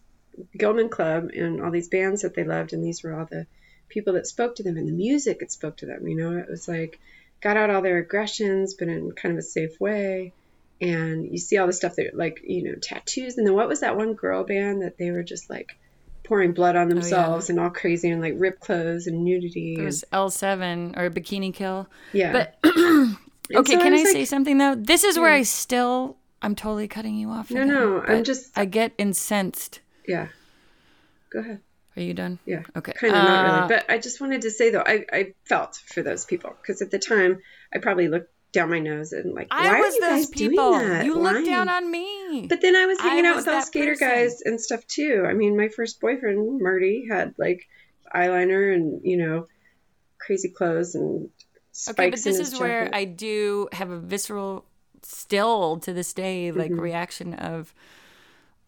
Gilman Club, and all these bands that they loved, and these were all the people that spoke to them, and the music that spoke to them. You know, it was like got out all their aggressions, but in kind of a safe way. And you see all the stuff that, like, you know, tattoos. And then what was that one girl band that they were just like pouring blood on themselves and all crazy and like ripped clothes and nudity? It was L7 or Bikini Kill. yeah. But okay, so can was I like, say something though? This is where I still, I'm totally cutting you off. No, no, I'm just- I get incensed. Yeah. Go ahead. Are you done? Yeah. Okay. Kind of not Uh, really. But I just wanted to say, though, I, I felt for those people because at the time I probably looked down my nose and like, why I was are you those guys people. doing that? You Why? looked down on me. But then I was I hanging out was with all skater person. guys and stuff too. I mean, my first boyfriend, Marty, had like eyeliner and, you know, crazy clothes and spikes Okay, but this is where. I do have a visceral, still to this day, like Mm-hmm. reaction of,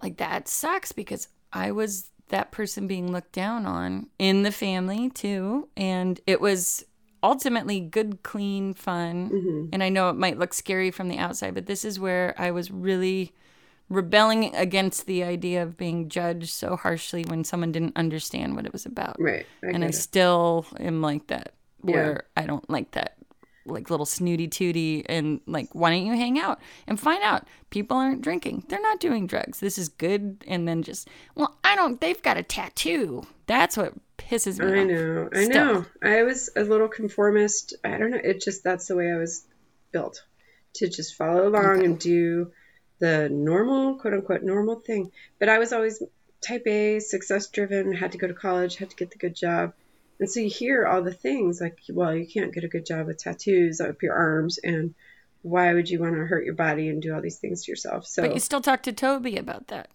like that sucks because I was that person being looked down on in the family too, and it was ultimately good, clean fun. Mm-hmm. And I know it might look scary from the outside, but this is where I was really rebelling against the idea of being judged so harshly when someone didn't understand what it was about Right. I and I it. still am like that, Yeah. where I don't like that, like little snooty tooty, and like, why don't you hang out and find out people aren't drinking, they're not doing drugs, this is good, and then just, well, I don't, they've got a tattoo. That's what pisses me I off. know. I Still. know. I was a little conformist. I don't know. It just, that's the way I was built to just follow along and do the normal, quote unquote, normal thing. But I was always type A, success driven, had to go to college, had to get the good job. And so you hear all the things like, well, you can't get a good job with tattoos up your arms, and why would you want to hurt your body and do all these things to yourself? So, But you still talk to Toby about that.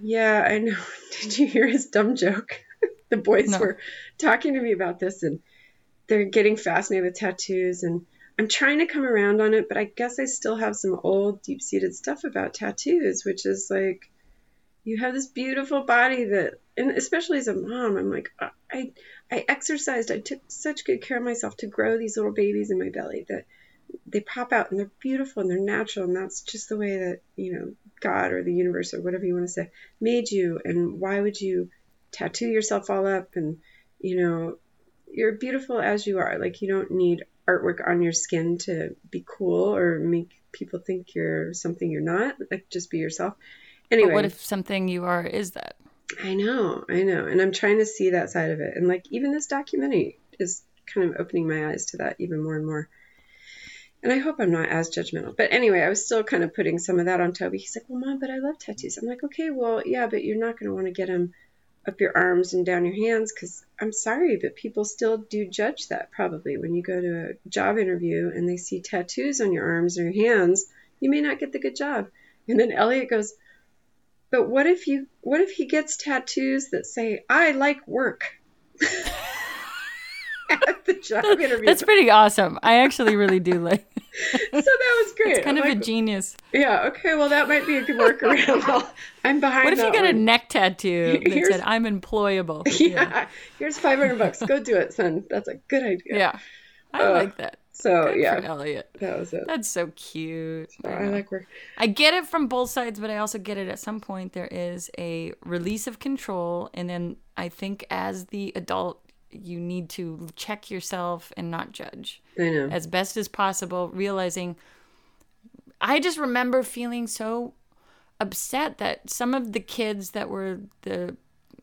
yeah, I know. Did you hear his dumb joke? the boys No. were talking to me about this, and they're getting fascinated with tattoos, and I'm trying to come around on it, but I guess I still have some old, deep seated stuff about tattoos, which is like, you have this beautiful body that, and especially as a mom, I'm like, uh, I, I exercised, I took such good care of myself to grow these little babies in my belly that they pop out and they're beautiful and they're natural, and that's just the way that you know God or the universe or whatever you want to say made you. And why would you tattoo yourself all up? And you know, you're beautiful as you are. Like you don't need artwork on your skin to be cool or make people think you're something you're not. Like just be yourself. Anyway, But what if something you are is that? I know, I know, and I'm trying to see that side of it. And like even this documentary is kind of opening my eyes to that even more and more. And I hope I'm not as judgmental. But anyway, I was still kind of putting some of that on Toby. He's like, "Well, mom, but I love tattoos." I'm like, "Okay, well, yeah, but you're not going to want to get them up your arms and down your hands because I'm sorry, but people still do judge that probably when you go to a job interview and they see tattoos on your arms or your hands, you may not get the good job." And then Elliot goes, "But what if you what if he gets tattoos that say I like work?" At the job interview. That's pretty awesome. I actually really do like. so that was great. It's kind I'm of a genius. Yeah, okay, well, that might be a good workaround. I'm behind What if you that got a neck tattoo that Here's- said "I'm employable"? Yeah, here's 500 bucks. Go do it, son. That's a good idea. Yeah, I Uh, like that. So, Good yeah, for Elliot. that was it. That's so cute. So I like work. I get it from both sides, but I also get it at some point there is a release of control. And then I think as the adult, you need to check yourself and not judge I know. as best as possible, realizing I just remember feeling so upset that some of the kids that were the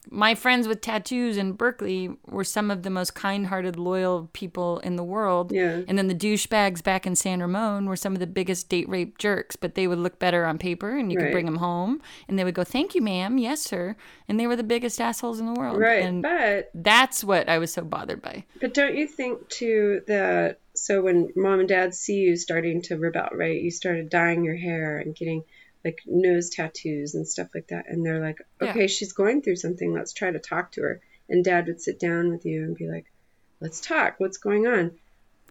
my friends with tattoos in Berkeley were some of the most kind-hearted, loyal people in the world. Yeah. And then the douchebags back in San Ramon were some of the biggest date rape jerks, but they would look better on paper and you could bring them home and they would go, "Thank you, ma'am. Yes, sir." And they were the biggest assholes in the world. Right, And but that's what I was so bothered by. but don't you think too that so when mom and dad see you starting to rebel, right? You started dyeing your hair and getting like nose tattoos and stuff like that, and they're like, Yeah. okay, she's going through something. Let's try to talk to her. And dad would sit down with you and be like, let's talk. What's going on?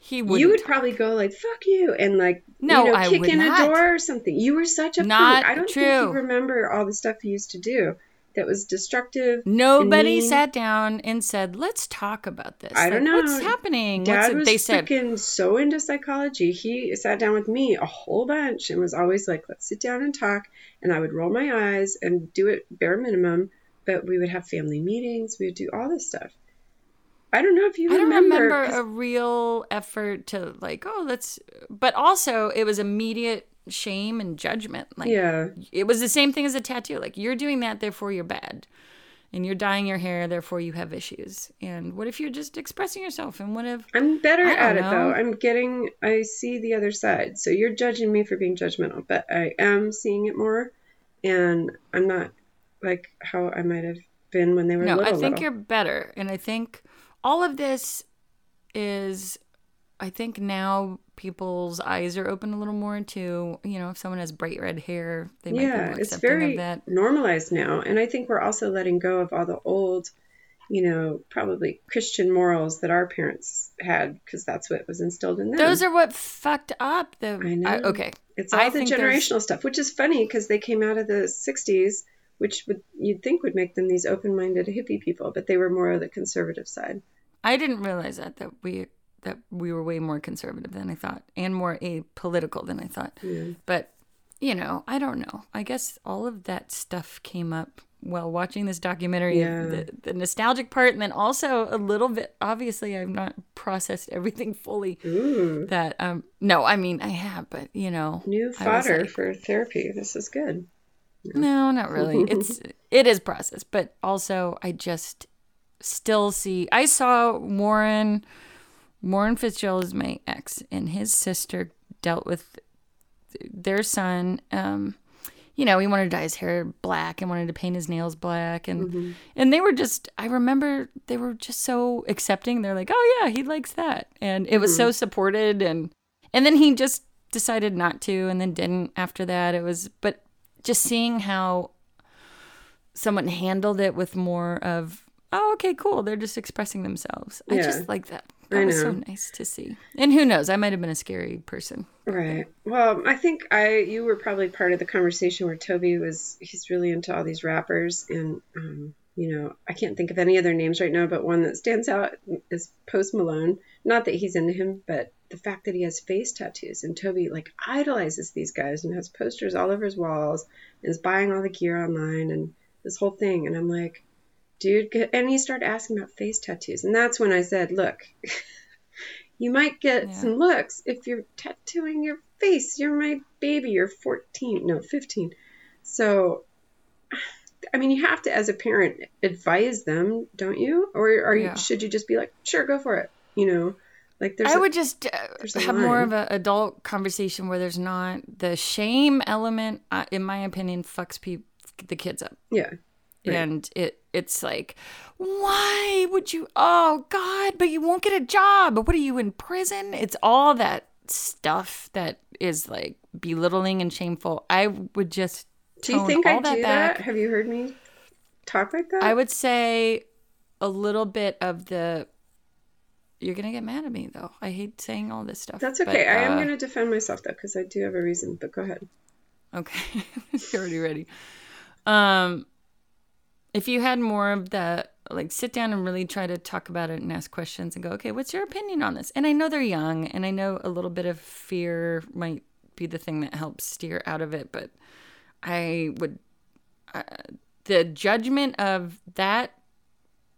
He would you would probably go like "fuck you" and like No, you know, I kick in not. a door or something. You were such a Not prude. I don't think true. you remember all the stuff you used to do that was destructive. Nobody sat down and said, "Let's talk about this." I don't know. what's happening. Dad What's was they said, so into psychology. He sat down with me a whole bunch and was always like, "Let's sit down and talk." And I would roll my eyes and do it bare minimum, but we would have family meetings. We would do all this stuff. I don't know if you I don't remember. remember a real effort to like, oh, let's. But also, it was immediate shame and judgment. Like, yeah, it was the same thing as a tattoo. Like, you're doing that, therefore you're bad, and you're dyeing your hair, therefore you have issues. And what if you're just expressing yourself? And what if I'm better at it know. though. I'm getting. I see the other side. So you're judging me for being judgmental, but I am seeing it more, and I'm not like how I might have been when they were no? little. I think little. you're better, and I think all of this is. I think now people's eyes are open a little more to, you know, if someone has bright red hair, they might be yeah, more it's very of that. normalized now, and I think we're also letting go of all the old, you know, probably Christian morals that our parents had because that's what was instilled in them. Those are what fucked up the. I know. okay, it's all I the generational stuff, which is funny because they came out of the '60s, which would you'd think would make them these open-minded hippie people, but they were more of the conservative side. I didn't realize that that we that we were way more conservative than I thought, and more apolitical than I thought. But you know, I don't know. I guess all of that stuff came up while watching this documentary, yeah. the, the nostalgic part, and then also a little bit. Obviously, I've not processed everything fully. Ooh, That um, no, I mean I have, but you know, new fodder like- for therapy. This is good. No, not really. It's it is processed, but also I just still see. I saw Warren Warren Fitzgerald is my ex, and his sister dealt with their son. Um, you know, he wanted to dye his hair black and wanted to paint his nails black and and they were just I remember they were just so accepting. They're like, "Oh yeah, he likes that." And it was so supported and and then he just decided not to and then didn't after that. It was but just seeing how someone handled it with more of, "Oh, okay, cool. They're just expressing themselves." I just like that. That was so nice to see. And who knows, I might have been a scary person. Right. Well, I think I you were probably part of the conversation where Toby was he's really into all these rappers and um, you know, I can't think of any other names right now, but one that stands out is Post Malone. Not that he's into him, but the fact that he has face tattoos and Toby like idolizes these guys and has posters all over his walls and is buying all the gear online and this whole thing and I'm like, dude, and he started asking about face tattoos and that's when I said, look, you might get Yeah. some looks if you're tattooing your face. You're my baby. You're 14, no, 15. So, I mean, you have to, as a parent, advise them, don't you? Or are you, Yeah. should you just be like, sure, go for it? You know, like there's. I a- would just uh, have more of an adult conversation where there's not the shame element. Uh, in my opinion, fucks the kids up, yeah, Right. and it it's like, why would you? Oh God! But you won't get a job. But what are you in prison? It's all that stuff that is like belittling and shameful. I would just. Do you think I that do back. that? Have you heard me talk like that? I would say a little bit of the. You're gonna get mad at me though. I hate saying all this stuff. That's but, okay. I am uh, going to defend myself though, because I do have a reason. But go ahead. Okay, you're already ready. Um, if you had more of the like, sit down and really try to talk about it and ask questions and go, okay, what's your opinion on this? And I know they're young, and I know a little bit of fear might be the thing that helps steer out of it, but I would. Uh, the judgment of that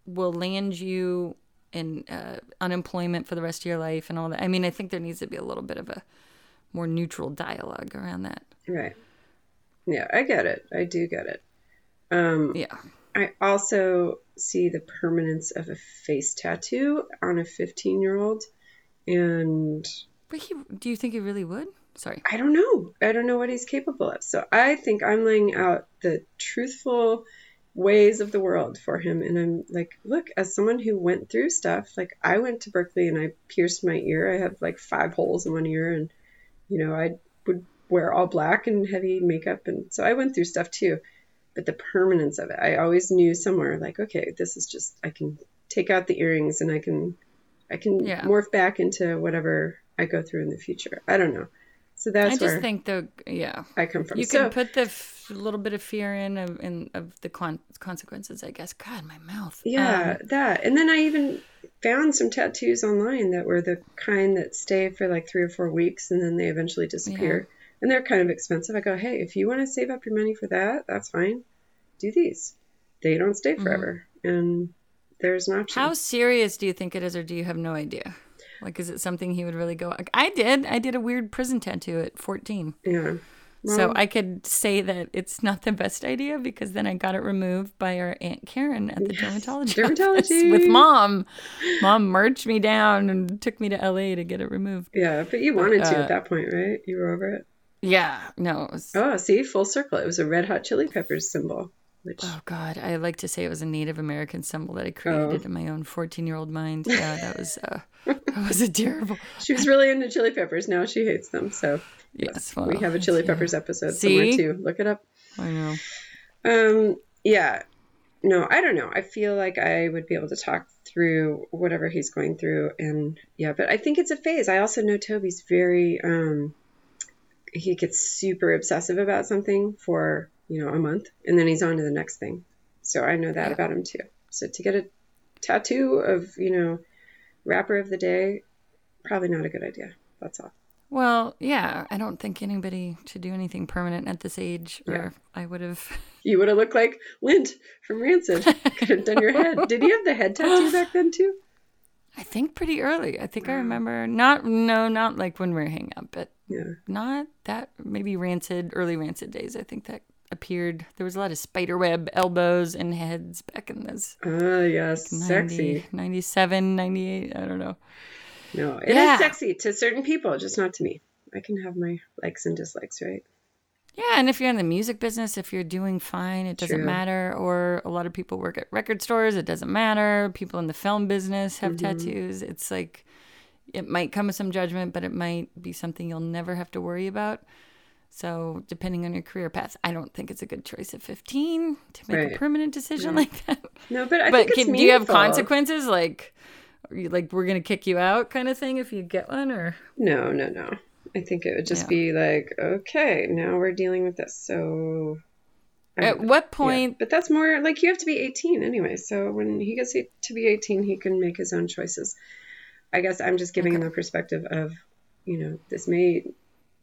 will land you in uh, unemployment for the rest of your life and all that. I mean, I think there needs to be a little bit of a more neutral dialogue around that. Right. Yeah, I get it. I do get it. Um, Yeah. I also see the permanence of a face tattoo on a 15 year old. And But he, do you think he really would? Sorry. I don't know. I don't know what he's capable of. So I think I'm laying out the truthful ways of the world for him. And I'm like, look, as someone who went through stuff, like I went to Berkeley and I pierced my ear. I had like five holes in one ear. And, you know, I would wear all black and heavy makeup. And so I went through stuff too. But the permanence of it, I always knew somewhere like, okay, this is just, I can take out the earrings and I can, I can Yeah. morph back into whatever I go through in the future. I don't know. So that's I just think the yeah. I come from. You so can put the f- little bit of fear in of in of the con- consequences, I guess. God, my mouth. yeah, Um, that. And then I even found some tattoos online that were the kind that stay for like three or four weeks and then they eventually disappear. And they're kind of expensive. I go, hey, if you want to save up your money for that, that's fine. Do these. They don't stay forever. And there's an option. how serious do you think it is, or do you have no idea? Like, is it something he would really go? I did. I did a weird prison tattoo at fourteen. yeah. so I could say that it's not the best idea because then I got it removed by our aunt Karen at the dermatology office Dermatology. with mom. Mom merged me down and took me to LA to get it removed. Yeah, but you wanted to uh, at that point, right? You were over it. Yeah, no, it was. Oh, see, full circle. It was a red hot chili peppers symbol, which Oh God, I like to say it was a Native American symbol that I Oh. created in my own fourteen-year-old mind. Yeah, that was uh, that was a terrible. she was really into chili peppers. Now she hates them. So Yes, we have a chili yeah. peppers episode See? somewhere too. Look it up. I know. Um, yeah. No, I don't know. I feel like I would be able to talk through whatever he's going through and yeah, but I think it's a phase. I also know Toby's very um he gets super obsessive about something for, you know, a month and then he's on to the next thing. So I know that Yeah. about him too. So to get a tattoo of, you know, rapper of the day, probably not a good idea. That's all. Well, yeah, I don't think anybody should do anything permanent at this age, or Yeah. I would have. You would have looked like Lint from Rancid. Could have done your head. Did you have the head tattoo back then too? I think pretty early. I think I remember not no, not like when we were hanging out, but Yeah. not that maybe rancid early rancid days. I think that appeared. There was a lot of spiderweb elbows and heads back in those Ah, yes, 90, sexy. 97, 98, I don't know. No, it is Yeah. sexy to certain people, just not to me. I can have my likes and dislikes, right? Yeah, and if you're in the music business, if you're doing fine, it doesn't True. matter. Or a lot of people work at record stores, it doesn't matter. People in the film business have Mm-hmm. tattoos. It's like it might come with some judgment, but it might be something you'll never have to worry about. So, depending on your career path, I don't think it's a good choice at 15 to make Right. a permanent decision like that. No, but I but think it's can, do you have consequences like are you, like we're going to kick you out kind of thing if you get one or No, no, no. I think it would just Yeah. be like, okay, now we're dealing with this. So at what yeah. point But that's more like you have to be 18 anyway. So when he gets to be 18, he can make his own choices. I guess I'm just giving him the perspective of, you know, this may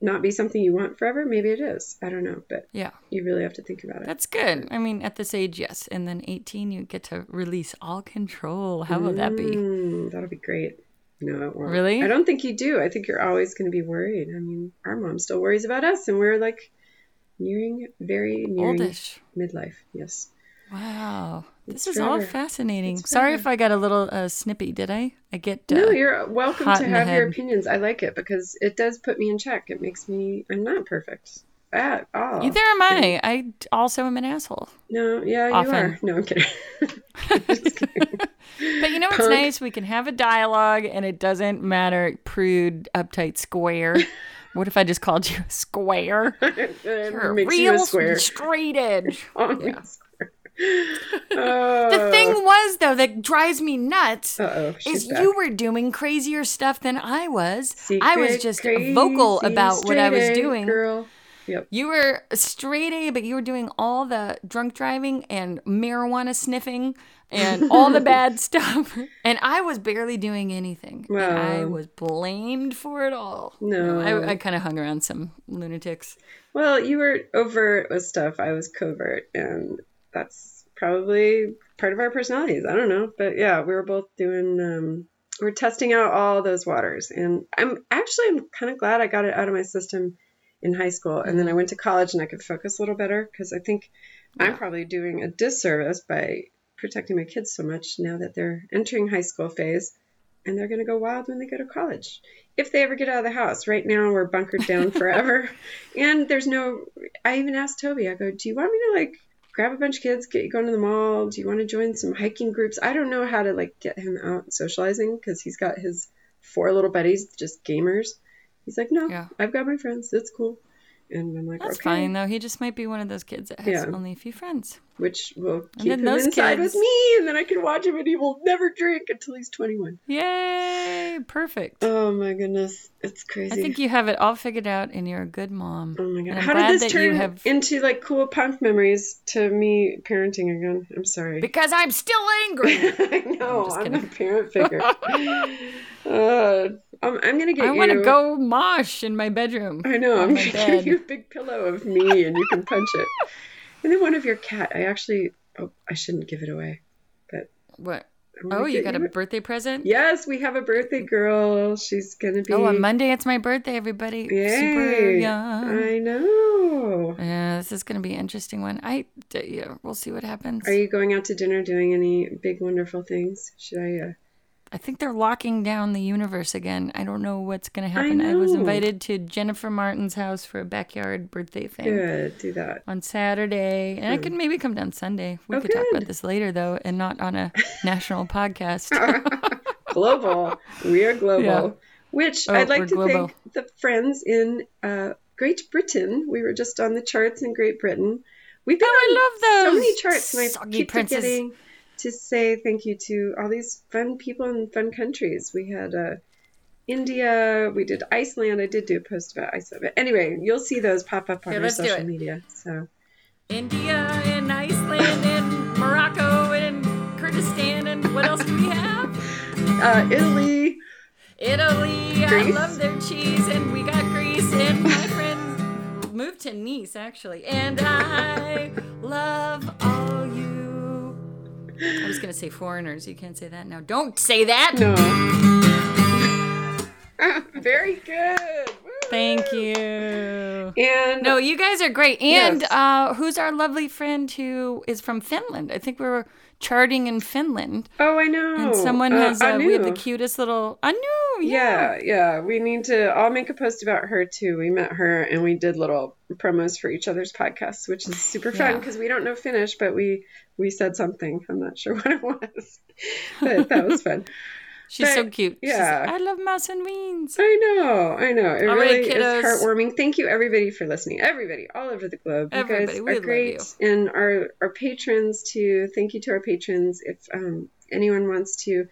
not be something you want forever. Maybe it is. I don't know. But yeah you really have to think about it. That's good. I mean, at this age, yes. And then 18, you get to release all control. How will that be? Mm, that'll be great. No, it won't. Really? I don't think you do. I think you're always going to be worried. I mean, our mom still worries about us, and we're like nearing, very nearing Oldish. midlife. Yes. Wow. This It's is all fascinating. Sorry forever. if I got a little uh, snippy, did I? I get. Uh, No, you're welcome to have your opinions. I like it because it does put me in check. It makes me. I'm not perfect at all. Neither am I. I also am an asshole. No, yeah, you are. No, I'm kidding. Kidding. But you know what's Punk. nice? We can have a dialogue and it doesn't matter, prude, uptight, square. what if I just called you a square? You're a Makes you real a square. straight edge. Oh, Yeah. The oh. thing was, though, that drives me nuts oh, is back. you were doing crazier stuff than I was. I was just vocal about what I was doing. Girl. Yep. You were straight A, but you were doing all the drunk driving and marijuana sniffing and all the bad stuff. And I was barely doing anything. And I was blamed for it all. No. I, I kind of hung around some lunatics. Well, you were overt with stuff. I was covert, and that's probably part of our personalities. I don't know, but yeah, we were both doing. Um, we're testing out all those waters, and I'm actually I'm kind of glad I got it out of my system in high school, and then I went to college and I could focus a little better because I think I'm probably doing a disservice by protecting my kids so much now that they're entering high school phase and they're going to go wild when they go to college. If they ever get out of the house right now we're bunkered down forever and there's no i even asked toby i go do you want me to like grab a bunch of kids get you going to the mall? Do you want to join some hiking groups? I don't know how to like get him out socializing because he's got his four little buddies just gamers he's like no Yeah. i've got my friends it's cool and i'm like That's okay fine, though. He just might be one of those kids that has Yeah. only a few friends. which will keep then him those inside kids- with me and then i can watch him and he will never drink until he's 21 Yay! Perfect. oh my goodness it's crazy I think you have it all figured out and you're a good mom. Oh my god! How did this turn have- into like cool punk memories to me parenting again? I'm sorry. Because I'm still angry. I know just I'm, a parent figure. uh, I'm, I'm gonna get I want to go mosh in my bedroom. I know. I'm gonna bed. give you a big pillow of me, and you can punch it. And then one of your cat. I actually. Oh, I shouldn't give it away. But What? Oh, you got a birthday present? Yes, we have a birthday girl. She's gonna be. Oh, on Monday it's my birthday, everybody. Super young. I know. Yeah, this is going to be an interesting one. I yeah, we'll see what happens. Are you going out to dinner, doing any big, wonderful things? Should I? Uh, I think they're locking down the universe again. I don't know what's going to happen. I, was invited to Jennifer Martin's house for a backyard birthday thing Good, do that. on Saturday, and I could maybe come down Sunday. We Oh, could talk about this later, though, and not on a national podcast. Global. We are global. Yeah. Which Oh, I'd like to global. thank the friends in uh, Great Britain. We were just on the charts in Great Britain. We've been Oh, I love love so many charts, and I keep princes. forgetting to say thank you to all these fun people in fun countries. We had uh, India. We did Iceland. I did do a post about Iceland. But anyway, you'll see those pop up on Okay, our social media. So India and Iceland and Morocco and Kurdistan and what else do we have? uh, Italy. Italy. I love their cheese, and we got Greece, and my friends moved to Nice actually, and I love all you. I was gonna say foreigners. You can't say that now. Don't say that. No. Very good. Woo! Thank you. And No, you guys are great. And Yes. uh, who's our lovely friend who is from Finland? I think we were charting in Finland. oh, I know. And someone Uh, has, uh, we have the cutest little, I knew, yeah. Yeah, yeah. We need to. I'll make a post about her too. We met her and we did little promos for each other's podcasts, which is super fun Yeah. because we don't know Finnish, but we we said something. I'm not sure what it was, but that was fun. She's so But, cute. She's yeah. like, I love mouse and weens. I know, I know. It All really right, is heartwarming. Thank you, everybody, for listening. Everybody, all over the globe. You Everybody, guys we are love great, and our our patrons too. Thank you to our patrons. If um, anyone wants to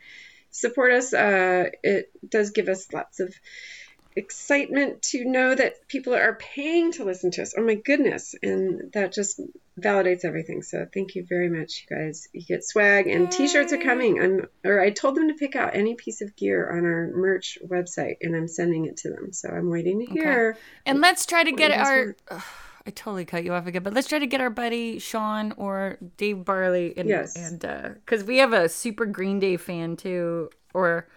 support us, uh, it does give us lots of excitement to know that people are paying to listen to us. Oh my goodness, and that just validates everything. So thank you very much, you guys. You get swag and t-shirts are coming. I'm or I told them to pick out any piece of gear on our merch website, and I'm sending it to them. So I'm waiting to hear. And let's try to get our. want? Ugh, I totally cut you off again, but let's try to get our buddy Sean or Dave Barley, and Yes. and because we have a super Green Day fan too, or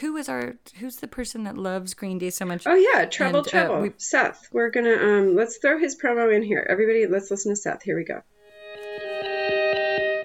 who is our who's the person that loves Green Day so much? Oh yeah, Trouble And, uh, Trouble. we- Seth. We're gonna um let's throw his promo in here. Everybody, let's listen to Seth. Here we go.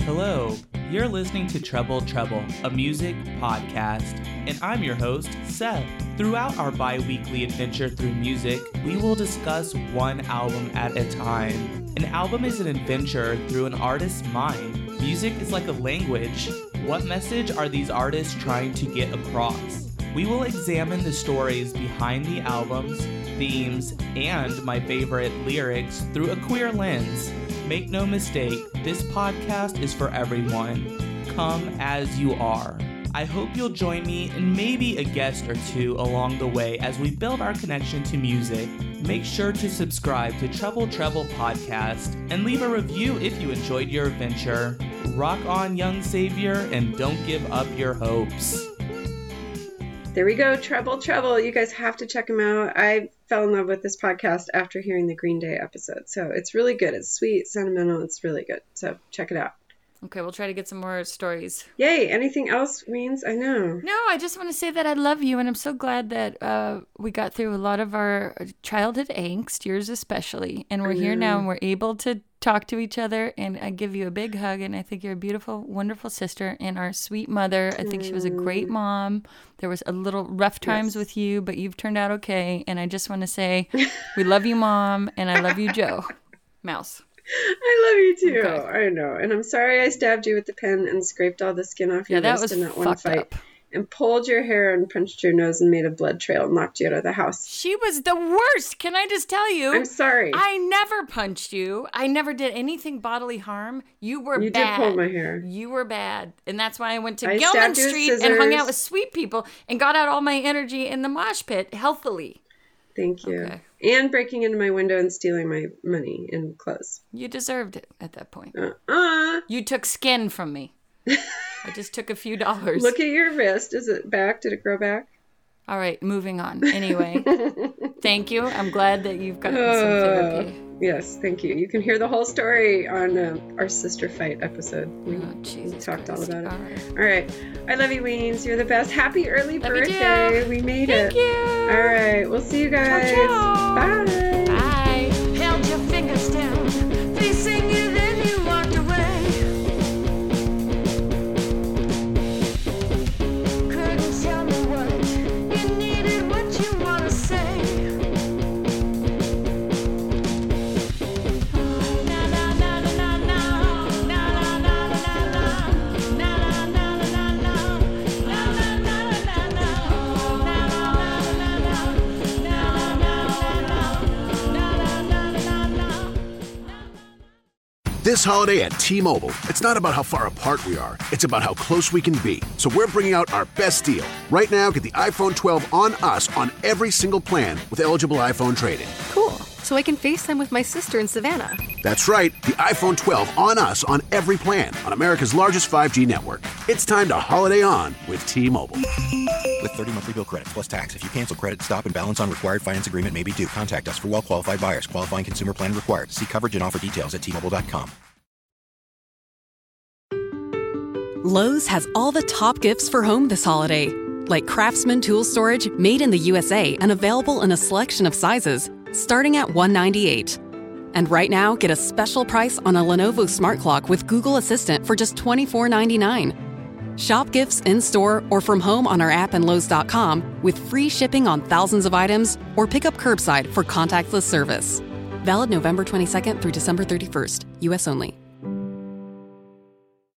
Hello, you're listening to Treble Treble, a music podcast, and I'm your host, Seth. Throughout our bi weekly adventure through music, we will discuss one album at a time. An album is an adventure through an artist's mind. Music is like a language. What message are these artists trying to get across? We will examine the stories behind the albums, themes, and my favorite lyrics through a queer lens. Make no mistake, this podcast is for everyone. Come as you are. I hope you'll join me and maybe a guest or two along the way as we build our connection to music. Make sure to subscribe to Treble Treble Podcast and leave a review if you enjoyed your adventure. Rock on, young savior, and don't give up your hopes. There we go, Trouble Trouble. You guys have to check him out. I fell in love with this podcast after hearing the Green Day episode. So it's really good. It's sweet, sentimental. It's really good. So check it out. Okay, we'll try to get some more stories. Yay! Anything else, Weens? I know. No, I just want to say that I love you, and I'm so glad that uh, we got through a lot of our childhood angst, yours especially, and we're here now, and we're able to talk to each other. And I give you a big hug, and I think you're a beautiful, wonderful sister, and our sweet mother. I think she was a great mm. mom. There was a little rough times with you, but you've turned out okay. And I just want to say, we love you, mom, and I love you, Joe. Mouse. I love you too. Okay. I know. And I'm sorry I stabbed you with the pen and scraped all the skin off your Yeah, that wrist was in that one fight. up. And pulled your hair and punched your nose and made a blood trail and knocked you out of the house. She was the worst. Can I just tell you? I'm sorry. I never punched you. I never did anything bodily harm. You were You did bad. pull my hair. You were bad. And that's why I went to I Gilman you Street and hung out with sweet people and got out all my energy in the mosh pit healthily. Thank you. Okay. And breaking into my window and stealing my money and clothes. You deserved it at that point. Uh-uh. You took skin from me. I just took a few dollars. Look at your wrist. Is it back? Did it grow back? all right, moving on. Anyway, thank you. I'm glad that you've gotten some Uh, therapy. yes, thank you. You can hear the whole story on uh, our sister fight episode. We, Oh, Jesus talked all about it. All right. All right. I love you, Weens. You're the best. Happy early Love birthday. We made it. Thank it. you. All right. We'll see you guys. ciao. Bye. Bye. This holiday at T-Mobile, it's not about how far apart we are. It's about how close we can be. So we're bringing out our best deal. Right now, get the iPhone 12 on us on every single plan with eligible iPhone trade-in. Cool. So I can FaceTime with my sister in Savannah. That's right, the iPhone 12 on us on every plan on America's largest 5G network. It's time to holiday on with T-Mobile. With 30 monthly bill credits plus tax. If you cancel credit, stop and balance on required finance agreement may be due. Contact us for well qualified buyers. Qualifying consumer plan required. See coverage and offer details at tmobile.com. Lowe's has all the top gifts for home this holiday, like Craftsman tool storage made in the USA and available in a selection of sizes. Starting at 198. And right now, get a special price on a Lenovo Smart Clock with Google Assistant for just $24.99. Shop gifts in store or from home on our app and Lowe's.com with free shipping on thousands of items or pick up curbside for contactless service. Valid November 22nd through December 31st, U.S. only.